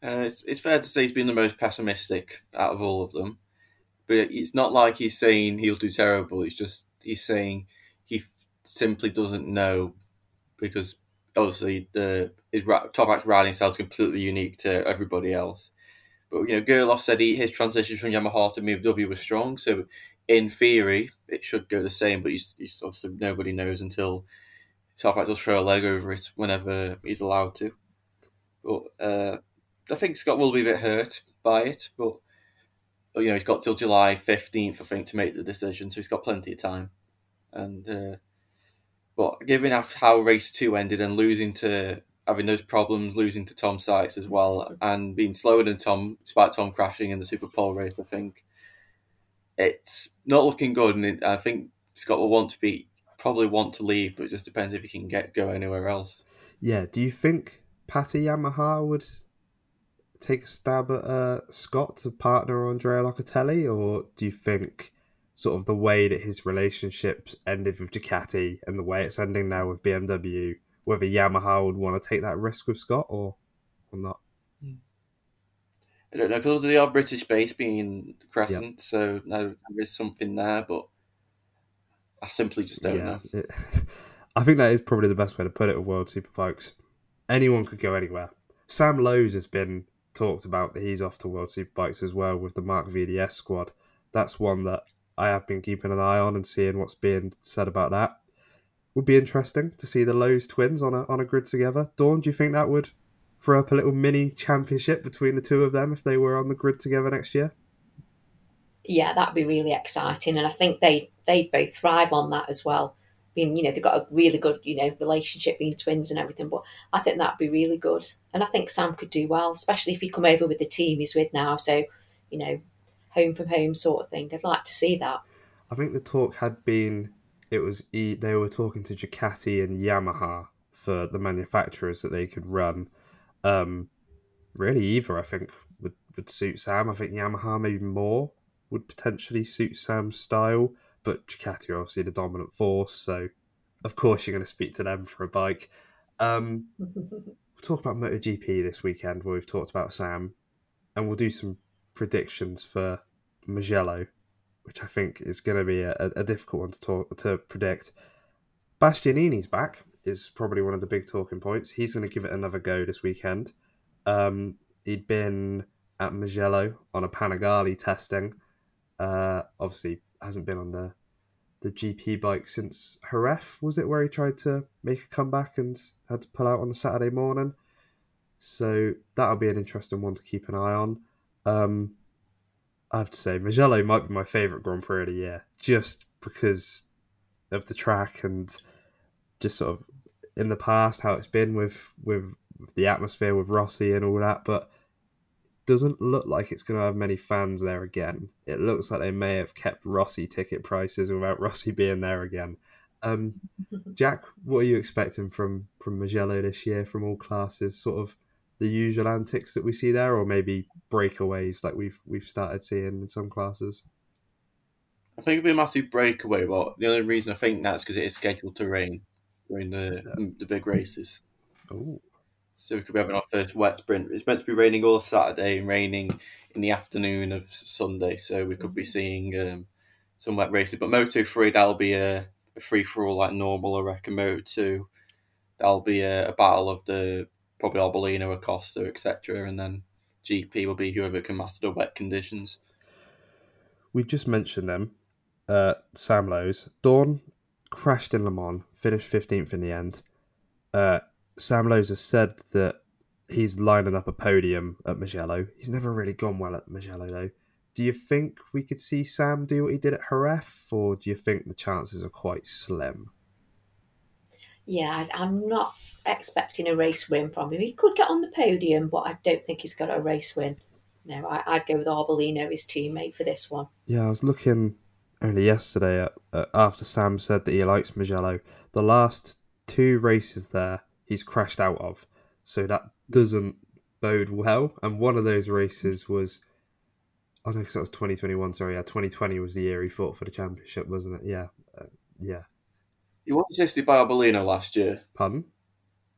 Uh, it's, it's fair to say he's been the most pessimistic out of all of them. But it's not like he's saying he'll do terrible. It's just he's saying he simply doesn't know because obviously the his Toprak's riding style is completely unique to everybody else. But you know, Gerloff said he, his transition from Yamaha to BMW was strong, so in theory it should go the same. But he's, he's obviously nobody knows until Toprak does throw a leg over it whenever he's allowed to. But uh, I think Scott will be a bit hurt by it, but you know he's got till July fifteenth, I think, to make the decision, so he's got plenty of time. And uh, but given how race two ended and losing to having those problems, losing to Tom Sykes as well, and being slower than Tom, despite Tom crashing in the Super Pole race, I think it's not looking good. And it, I think Scott will want to be probably want to leave, but it just depends if he can get go anywhere else. Yeah. Do you think Pata Yamaha would take a stab at uh, Scott to partner Andrea Locatelli, or do you think sort of the way that his relationships ended with Ducati and the way it's ending now with BMW, whether Yamaha would want to take that risk with Scott or, or not? I don't know because they are British based, being Crescent, yep. so no, there is something there, but I simply just don't yeah, know. It, I think that is probably the best way to put it with World Superbikes. Anyone could go anywhere. Sam Lowes has been talked about that he's off to World Superbikes as well with the Marc VDS squad. That's one that I have been keeping an eye on and seeing what's being said about that. Would be interesting to see the Lowes twins on a on a grid together. Dawn, do you think that would throw up a little mini championship between the two of them if they were on the grid together next year? Yeah, that'd be really exciting, and I think they they both thrive on that as well being, you know, they've got a really good, you know, relationship being twins and everything. But I think that'd be really good. And I think Sam could do well, especially if he come over with the team he's with now. So, you know, home from home sort of thing. I'd like to see that. I think the talk had been it was they were talking to Ducati and Yamaha for the manufacturers that they could run. Um, really, either I think would, would suit Sam. I think Yamaha maybe more would potentially suit Sam's style but Ducati are obviously the dominant force, so of course you're going to speak to them for a bike. Um, we'll talk about MotoGP this weekend, where we've talked about Sam, and we'll do some predictions for Mugello, which I think is going to be a, a difficult one to talk to predict. Bastianini's back is probably one of the big talking points. He's going to give it another go this weekend. Um, he'd been at Mugello on a Panigale testing. Uh, obviously, hasn't been on the the GP bike since Jerez, was it, where he tried to make a comeback and had to pull out on the Saturday morning. So that'll be an interesting one to keep an eye on. Um, I have to say, Mugello might be my favourite Grand Prix of the year, just because of the track and just sort of in the past how it's been with with the atmosphere with Rossi and all that. But doesn't look like it's going to have many fans there again. It looks like they may have kept Rossi ticket prices without Rossi being there again. Um, Jack, what are you expecting from from Mugello this year from all classes? Sort of the usual antics that we see there, or maybe breakaways like we've we've started seeing in some classes. I think it'll be a massive breakaway, but the only reason I think that's because it is scheduled to rain during the the big races. Oh. So we could be having our first wet sprint. It's meant to be raining all Saturday and raining in the afternoon of Sunday, so we could be seeing um, some wet races. But Moto 3, that'll be a, a free for all like normal, I reckon. Moto 2, that'll be a, a battle of the probably Arbolino, Acosta, etc. And then GP will be whoever can master the wet conditions. We've just mentioned them. Uh, Sam Lowes. Dawn crashed in Le Mans, finished 15th in the end. Uh, Sam Lowes has said that he's lining up a podium at Mugello. He's never really gone well at Mugello though. Do you think we could see Sam do what he did at Jerez, or do you think the chances are quite slim? Yeah, I'm not expecting a race win from him. He could get on the podium, but I don't think he's got a race win. No, I, would go with Arbolino, his teammate, for this one. Yeah, I was looking only yesterday uh, after Sam said that he likes Mugello. The last two races there, he's crashed out of, so that doesn't bode well. And one of those races was, oh no, because that was 2021. Sorry, yeah, 2020 was the year he fought for the championship, wasn't it? Yeah, uh, yeah. He was assisted by Arbolino last year Pardon?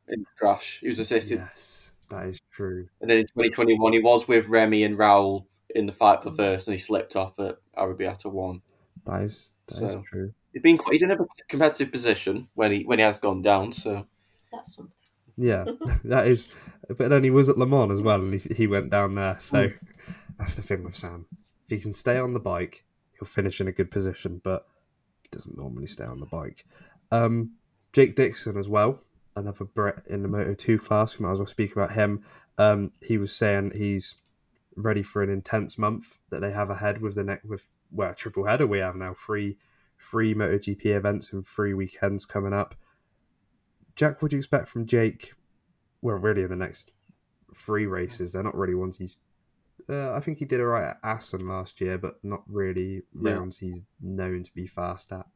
in the crash. He was assisted, Yes, that is true. and then in 2021 he was with Remy and Raul in the fight for first, and he slipped off at Arrabbiata one. That is that is So- true. He's been quite, he's in a competitive position when he when he has gone down. So That's something. Yeah, that is. But then he was at Le Mans as well, and he, he went down there. So hmm. that's the thing with Sam. If he can stay on the bike, he'll finish in a good position. But he doesn't normally stay on the bike. Um, Jake Dixon as well, another Brit in the Moto Two class. We might as well speak about him. Um, he was saying he's ready for an intense month that they have ahead with the next with well triple header we have now three three MotoGP events and three weekends coming up. Jack, what do you expect from Jake? Well, really, in the next three races, they're not really ones he's. Uh, I think he did alright at Assen last year, but not really Yeah. rounds he's known to be fast at.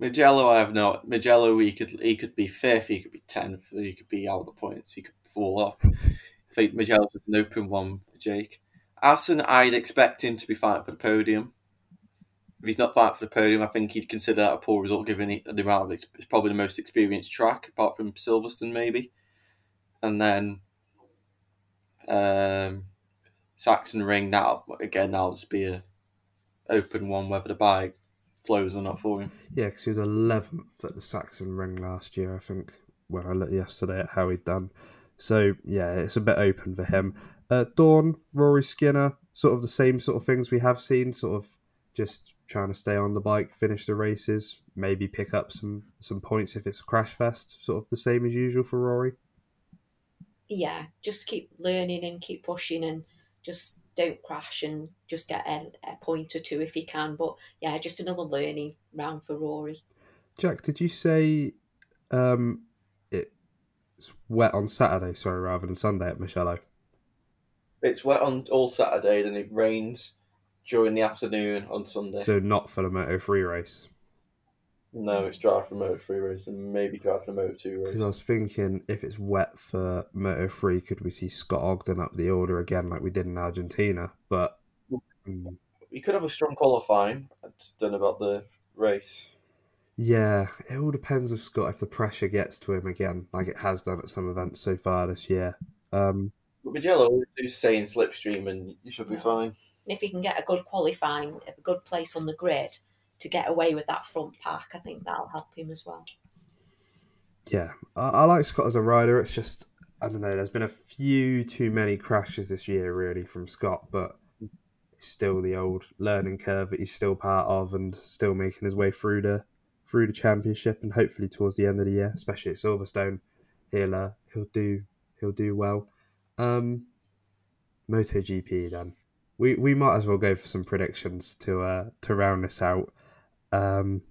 Mugello, I have no Mugello. He could he could be fifth, he could be tenth, he could be out of the points, he could fall off. I think Mugello's an open one for Jake. Assen, I'd expect him to be fighting for the podium. If he's not fighting for the podium, I think he'd consider that a poor result given he- the amount of it's probably the most experienced track apart from Silverstone maybe, and then um, Sachsenring. Now again, that'll just be a open one whether the bike flows are not for him. Yeah, because he was 11th at the Sachsenring last year, I think, when I looked yesterday at how he'd done. So, yeah, it's a bit open for him. Uh, Dawn, Rory Skinner, sort of the same sort of things we have seen, sort of just trying to stay on the bike, finish the races, maybe pick up some, some points if it's a crash fest, sort of the same as usual for Rory. Yeah, just keep learning and keep pushing and just don't crash and just get a, a point or two if you can. But yeah, just another learning round for Rory. Jack, did you say um, it's wet on Saturday, sorry, rather than Sunday at Mugello? It's wet on all Saturday, then it rains during the afternoon on Sunday. So, not for the Moto 3 race. No, it's dry for Moto 3 race and maybe dry for Moto 2 race. Because I was thinking, if it's wet for Moto 3, could we see Scott Ogden up the order again like we did in Argentina? But mm, You could have a strong qualifying. I just don't know about the race. yeah, it all depends with Scott if the pressure gets to him again, like it has done at some events so far this year. Um, But Mugello always do stay in slipstream and you should be fine. And if he can get a good qualifying, a good place on the grid to get away with that front pack, I think that'll help him as well. yeah, I, I like Scott as a rider. It's just, I don't know, there's been a few too many crashes this year, really, from Scott, but still the old learning curve that he's still part of and still making his way through the through the championship and hopefully towards the end of the year, especially at Silverstone, he'll uh, he'll do he'll do well. Um, MotoGP then. We we might as well go for some predictions to uh to round this out. Um,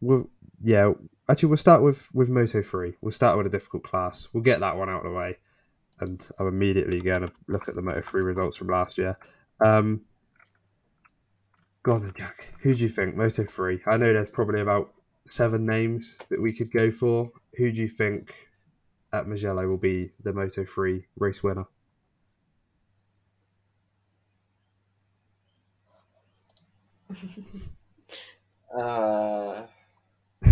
we'll, yeah, actually we'll start with with Moto three. We'll start with a difficult class. We'll get that one out of the way, and I'm immediately going to look at the Moto three results from last year. Um, go on Jack. Who do you think Moto three? I know there's probably about seven names that we could go for. Who do you think at Mugello will be the Moto three race winner? Uh,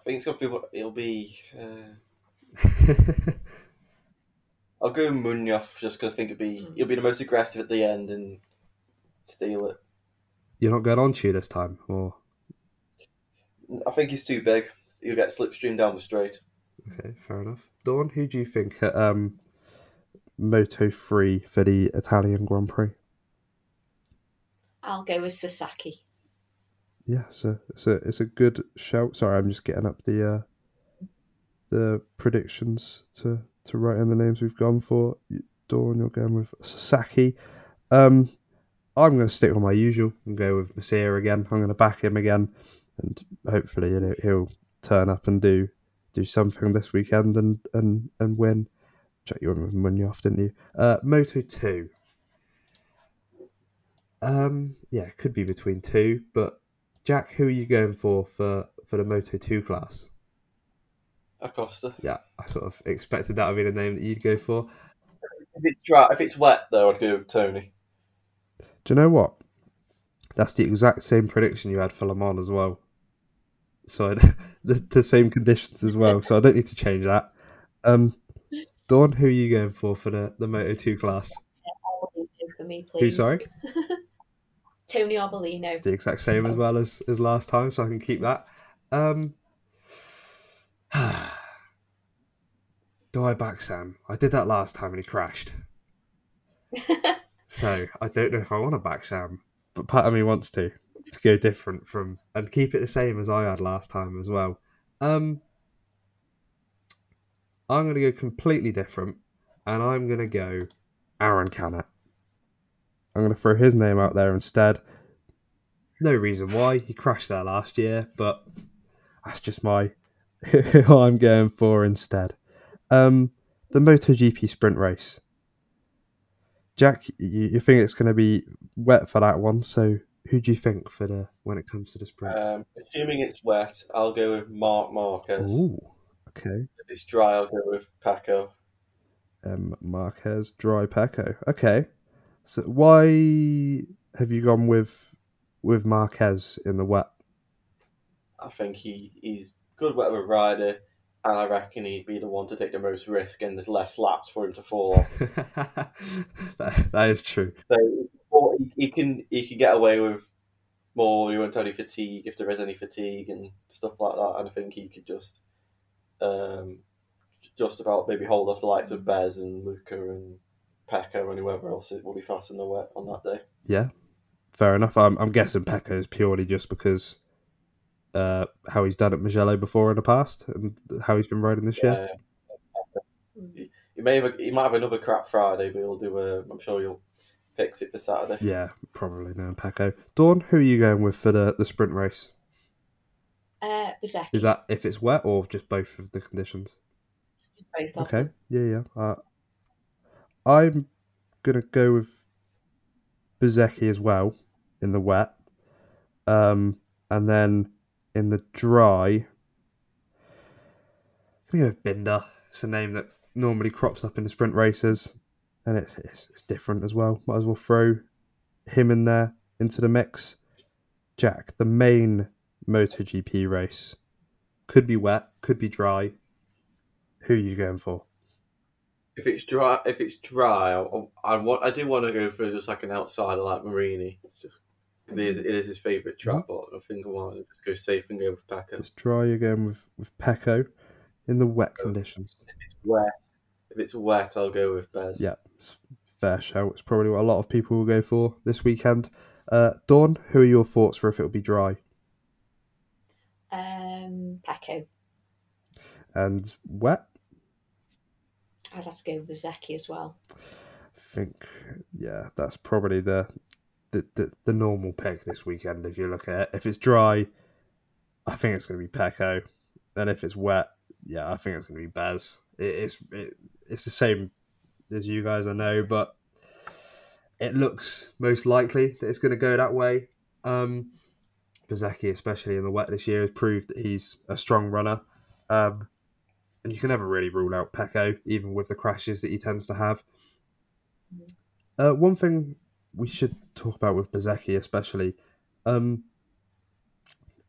I think it's gonna be. It'll be. Uh, I'll go Munoz just because I think it'll be. He'll be the most aggressive at the end and steal it. You're not going on to you this time, or I think he's too big. He'll get slipstream down the straight. okay, fair enough. Dawn, who do you think at um, Moto three for the Italian Grand Prix? I'll go with Sasaki. Yeah, so it's a it's a good shout. Sorry, I'm just getting up the uh, the predictions to to write in the names we've gone for. Dawn, you're going with Sasaki. Um, I'm going to stick with my usual and go with Masià again. I'm going to back him again, and hopefully he'll, he'll turn up and do do something this weekend and and and win. Jack you went with Munoz, didn't you? Uh, Moto two. Um, yeah, it could be between two, but Jack, who are you going for for for the Moto two class? Acosta. Yeah, I sort of expected that would be the name that you'd go for. If it's dry, if it's wet though, I'd go with Tony. Do you know what? That's the exact same prediction you had for Le Mans as well. So the, the same conditions as well. So I don't need to change that. Um, Dawn, who are you going for for the, the Moto 2 class? For me, Who, sorry? Tony Arbolino. It's the exact same as well as, as last time, so I can keep that. Um, do I back Sam? I did that last time and he crashed. so I don't know if I want to back Sam, but part of me wants to to go different from and keep it the same as I had last time as well. Um, I'm going to go completely different, and I'm going to go Arón Canet. I'm going to throw his name out there instead. No reason why he crashed there last year, but that's just my who I'm going for instead. Um, the MotoGP sprint race. Jack, you, you think it's going to be wet for that one? So who do you think for the when it comes to the sprint? Um, assuming it's wet, I'll go with Marc Marquez. Ooh, okay. If it's dry, I'll go with Pecco. Um, Marquez, dry Pecco. Okay. So why have you gone with with Marquez in the wet? I think he, he's good weather rider, and I reckon he'd be the one to take the most risk, and there's less laps for him to fall off. that, that is true. So he, he can he can get away with more. He won't have any fatigue if there is any fatigue and stuff like that. And I think he could just um, just about maybe hold off the likes of Bez and Luca and Pecco and whoever else it will be fast in the wet on that day. Yeah, fair enough. I'm, I'm guessing Pecco is purely just because uh, how he's done at Mugello before in the past and how he's been riding this year. He, he may have a, he might have another crap Friday, but he'll do a. I'm sure he'll fix it for Saturday. Yeah, probably no Pecco. Dawn, who are you going with for the, the sprint race? Uh, Bezzecchi. Is that if it's wet or just both of the conditions? Both Okay, yeah, yeah. Uh, I'm gonna go with Bezzecchi as well in the wet, um, and then in the dry, I'm go Binder. It's a name that normally crops up in the sprint races, and it's, it's, it's different as well. Might as well throw him in there into the mix. Jack, the main MotoGP race could be wet, could be dry. Who are you going for? If it's dry, if it's dry, I, I want I do want to go for just like an outsider like Marini, just because it, is- it is his favourite track. But I think I want to just go safe and go with Pecco. It's dry again with, with Pecco in the wet conditions. If it's wet, if it's wet, I'll go with Bez. Yeah, it's fair show. It's probably what a lot of people will go for this weekend. Uh, Dawn, who are your thoughts for if it'll be dry Um, Pecco. and wet? I'd have to go with Bezzecchi as well. I think, yeah, that's probably the, the the the normal pick this weekend. If you look at it, if it's dry, I think it's going to be Pecco, and if it's wet, yeah, I think it's going to be Bez. It, it's it, it's the same as you guys, I know, but it looks most likely that it's going to go that way. Um, Bezecchi, especially in the wet this year, has proved that he's a strong runner. Um, and you can never really rule out Pecco, even with the crashes that he tends to have. Uh, one thing we should talk about with Bezzecchi, especially, um,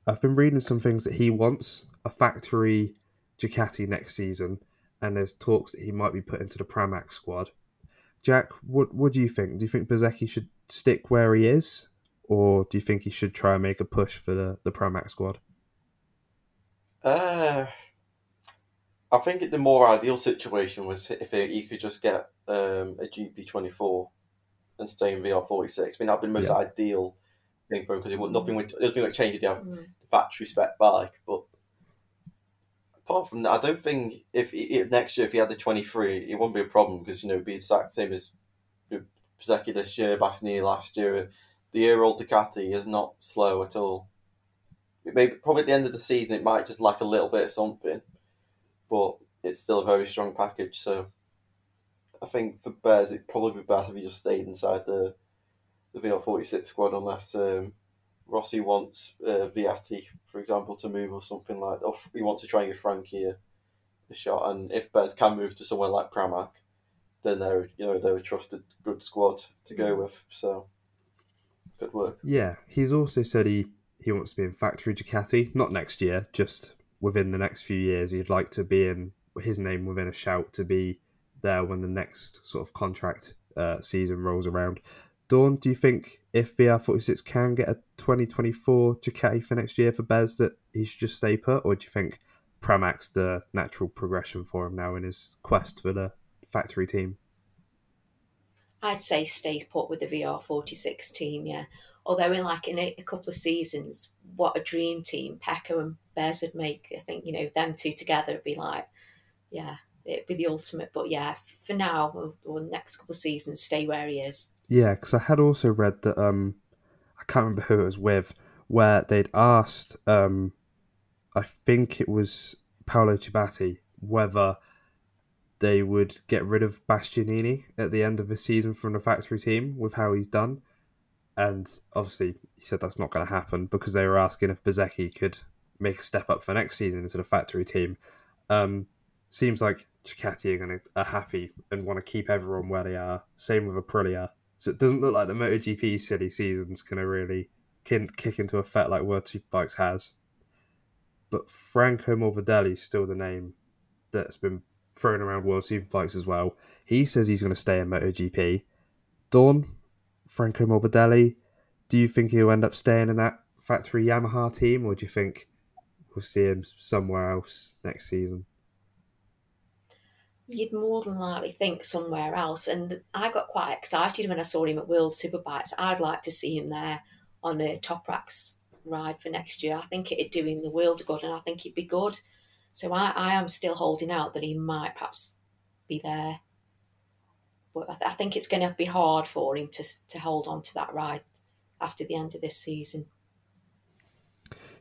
I've been reading some things that he wants a factory Ducati next season, and there's talks that he might be put into the Pramac squad. Jack, what what do you think? Do you think Bezzecchi should stick where he is, or do you think he should try and make a push for the, the Pramac squad? Uh, I think the more ideal situation was if he could just get um, a GP24 and stay in VR46. I mean, that'd be the most Yeah. ideal thing for him because would nothing would nothing would change if you have Mm. the factory spec bike. But apart from that, I don't think if, if next year if he had the 23, it wouldn't be a problem because you know it'd be the exact same as Bezzecchi this year, Bastianini last year. The year old Ducati is not slow at all. It may probably at the end of the season it might just lack a little bit of something, but it's still a very strong package. So I think for Bez it'd probably be better if he just stayed inside the the VR46 squad unless um, Rossi wants uh, Vietti, for example, to move or something like that. Or he wants to try and give Frankie a, a shot. And if Bez can move to somewhere like Pramac, then they're you know they're a trusted good squad to go with. So good work. Yeah, he's also said he he wants to be in factory Ducati, not next year, just within the next few years. He'd like to be in his name within a shout to be there when the next sort of contract uh, season rolls around. Dawn, do you think if VR46 can get a 2024 Ducati for next year for Bez, that he should just stay put, or do you think Pramac's the natural progression for him now in his quest for the factory team? I'd say stay put with the VR46 team, yeah. Although in like in a, a couple of seasons, what a dream team Pecco and Bez would make. I think you know them two together would be like, yeah, it'd be the ultimate. But yeah, for now or, or next couple of seasons, stay where he is. Yeah, because I had also read that um, I can't remember who it was with, where they'd asked, um, I think it was Paolo Ciabatti, whether they would get rid of Bastianini at the end of the season from the factory team with how he's done. And obviously, he said that's not going to happen because they were asking if Bezzecchi could make a step up for next season into the factory team. Um, seems like Ducati are going to are happy and want to keep everyone where they are. Same with Aprilia. So it doesn't look like the MotoGP silly season's going to really kick into effect like World Superbikes has. But Franco Morbidelli is still the name that's been thrown around World Superbikes as well. He says he's going to stay in MotoGP. Dawn, Franco Morbidelli, do you think he'll end up staying in that factory Yamaha team, or do you think we'll see him somewhere else next season? you'd more than likely think somewhere else. And I got quite excited when I saw him at World Superbikes. I'd like to see him there on a Toprak's ride for next year. I think it'd do him the world good, and I think he'd be good. So I, I am still holding out that he might perhaps be there. But I, th- I think it's going to be hard for him to to hold on to that ride after the end of this season.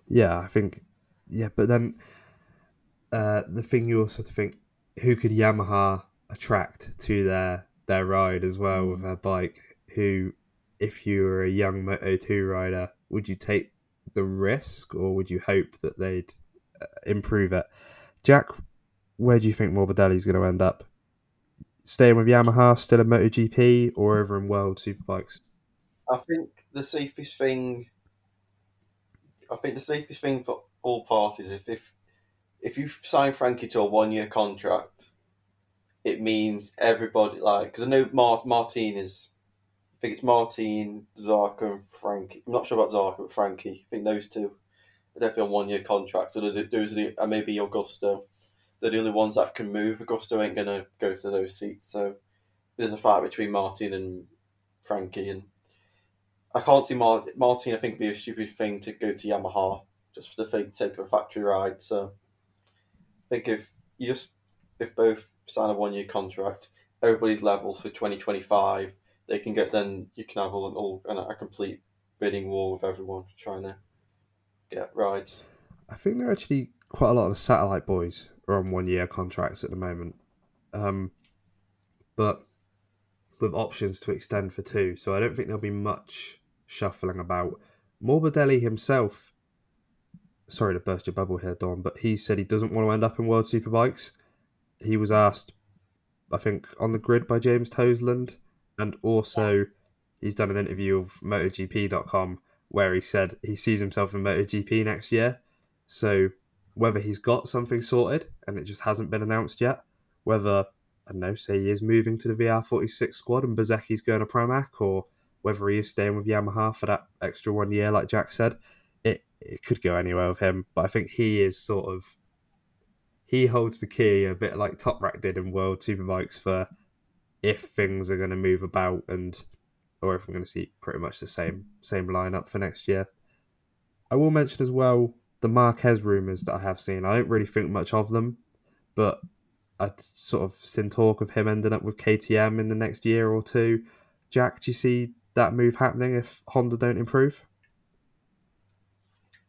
Yeah, I think, yeah, but then uh, the thing you also have to think who could Yamaha attract to their their ride as well with their bike? Who, if you were a young Moto two rider, would you take the risk or would you hope that they'd uh, improve it? Jack, where do you think Morbidelli's going to end up? Staying with Yamaha, still in MotoGP, or over in World Superbikes? I think the safest thing. I think the safest thing for all parties, if if if you sign Frankie to a one year contract, it means everybody like because I know Mart- Martin is. I think it's Martin, Zarco, and Frankie. I'm not sure about Zarco, but Frankie. I think those two are definitely on one year contracts. So those are the, and maybe Augusto. They're the only ones that can move. Augusto ain't gonna go to those seats. So there's a fight between Martin and Frankie, and I can't see Martin. Martin. I think would be a stupid thing to go to Yamaha just for the sake of a factory ride. So I think if you just if both sign a one year contract, everybody's level for twenty twenty five, they can get then you can have all, all a complete bidding war with everyone trying to get rides. I think there are actually quite a lot of satellite boys are on one year contracts at the moment, um, but with options to extend for two. So I don't think there'll be much shuffling about. Morbidelli himself sorry to burst your bubble here, Dawn, but he said he doesn't want to end up in World Superbikes. He was asked, I think, on the grid by James Toseland, and also he's done an interview of MotoGP.com where he said he sees himself in MotoGP next year. So whether he's got something sorted and it just hasn't been announced yet, whether I don't know, say he is moving to the VR46 squad and Bezzecchi's going to Pramac, or whether he is staying with Yamaha for that extra one year, like Jack said, it it could go anywhere with him. But I think he is sort of he holds the key a bit like Toprak did in World Superbikes for if things are going to move about and or if we're going to see pretty much the same same lineup for next year. I will mention as well the Marquez rumours that I have seen. I don't really think much of them, but I'd sort of seen talk of him ending up with KTM in the next year or two. Jack, do you see that move happening if Honda don't improve?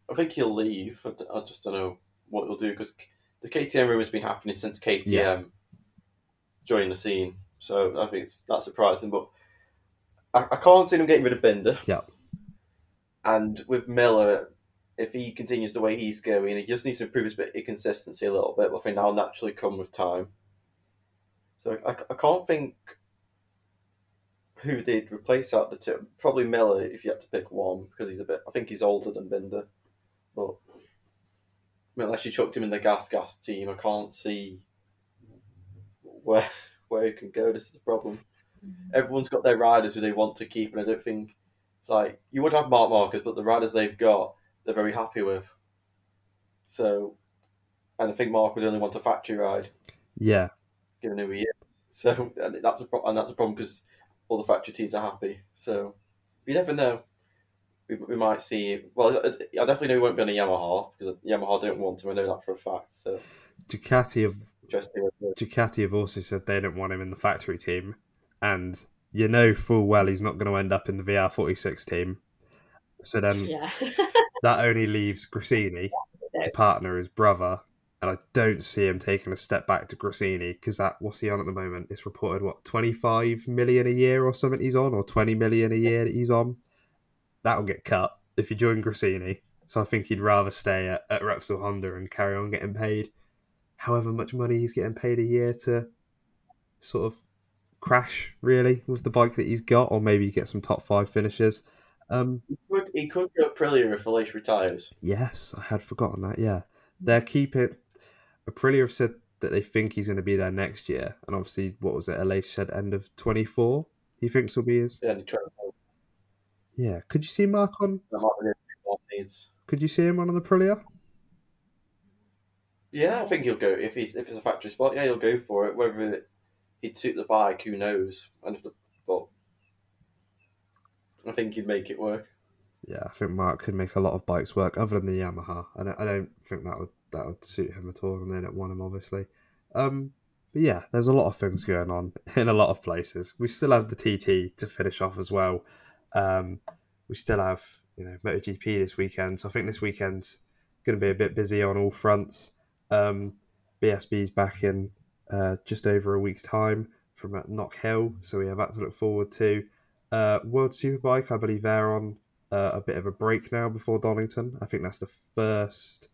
I think he'll leave. I, I just don't know what he'll do because the KTM rumor has been happening since KTM yeah. joined the scene. so I think it's, not surprising. But I, I can't see them getting rid of Binder. Yeah. And with Miller, if he continues the way he's going, he just needs to improve his bit of consistency a little bit. But I think that'll naturally come with time. So I, I can't think who they'd replace out the two. Probably Miller if you had to pick one because he's a bit. I think he's older than Binder, but unless you chucked him in the gas gas team, I can't see where where he can go. This is the problem. Mm-hmm. Everyone's got their riders who they want to keep, and I don't think it's like you would have Marc Marquez, but the riders they've got, they're very happy with. So, and I think Marc would only want a factory ride, Yeah, given who he is. So and that's a pro- and that's a problem because all the factory teams are happy. So you never know. We, we might see. Well, I I definitely know he won't be on a Yamaha because Yamaha don't want him. I know that for a fact. So Ducati have. Ducati have also said they don't want him in the factory team, and you know full well he's not going to end up in the VR46 team. So then Yeah. that only leaves Gresini to partner his brother, and I don't see him taking a step back to Gresini because that what's he on at the moment? It's reported what twenty five million a year or something he's on, or twenty million a year that he's on. That'll get cut if you join Gresini. So I think he'd rather stay at, at Repsol Honda and carry on getting paid however much money he's getting paid a year to sort of crash really with the bike that he's got, or maybe get some top five finishes. Um, He could, he could go Aprilia if Aleix retires. Yes, I had forgotten that. Yeah, they're keeping. Aprilia have said that they think he's going to be there next year, and obviously, what was it? Aleix said end of twenty four. He thinks will be his. Yeah, and he tried Yeah, could you see Marc on? that might be the only one he. Could you see him on an Aprilia? Yeah, I think he'll go if he's if it's a factory spot. Yeah, he'll go for it. Whether he'd suit the bike, who knows? And if the, I think he'd make it work. Yeah, I think Marc could make a lot of bikes work, other than the Yamaha. I don't, I don't think that would that would suit him at all, and they don't want him, obviously. Um, but yeah, there's a lot of things going on in a lot of places. We still have the TT to finish off as well. Um, we still have you know MotoGP this weekend, so I think this weekend's going to be a bit busy on all fronts. Um, BSB's back in uh, just over a week's time from at Knock Hill, so we have that to look forward to. Uh, World Superbike, I believe they're on uh, a bit of a break now before Donington. I think that's the first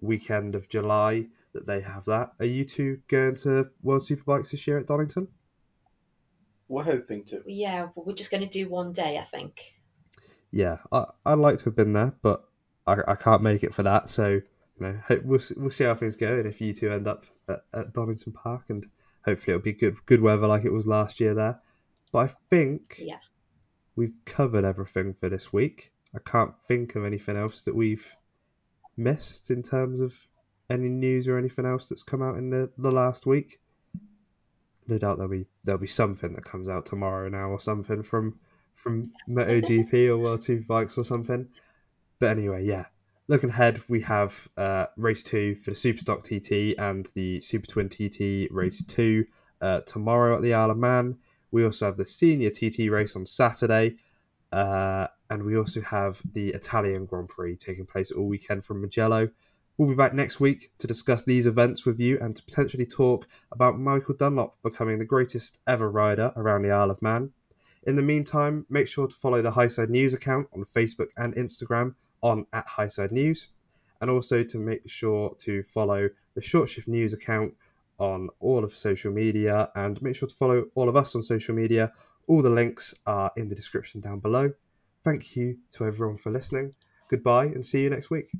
weekend of July that they have that. Are you two going to World Superbikes this year at Donington? We're hoping to. yeah, but we're just going to do one day, I think. Yeah, I, I'd like to have been there, but I, I can't make it for that. So you know, we'll we'll see how things go, and if you two end up at, at Donington Park, and hopefully it'll be good good weather like it was last year there. But I think Yeah. We've covered everything for this week. I can't think of anything else that we've missed in terms of any news or anything else that's come out in the, the last week. No doubt there'll be there'll be something that comes out tomorrow now or something from from MotoGP or World Two Bikes or something. But anyway, yeah. Looking ahead, we have uh, race two for the Superstock TT and the Super Twin TT race two uh, tomorrow at the Isle of Man. We also have the senior TT race on Saturday. Uh, and we also have the Italian Grand Prix taking place all weekend from Mugello. We'll be back next week to discuss these events with you and to potentially talk about Michael Dunlop becoming the greatest ever rider around the Isle of Man. In the meantime, make sure to follow the Highside News account on Facebook and Instagram on at Highside News, and also to make sure to follow the Short Shift News account on all of social media, and make sure to follow all of us on social media. All the links are in the description down below. Thank you to everyone for listening. Goodbye, and see you next week.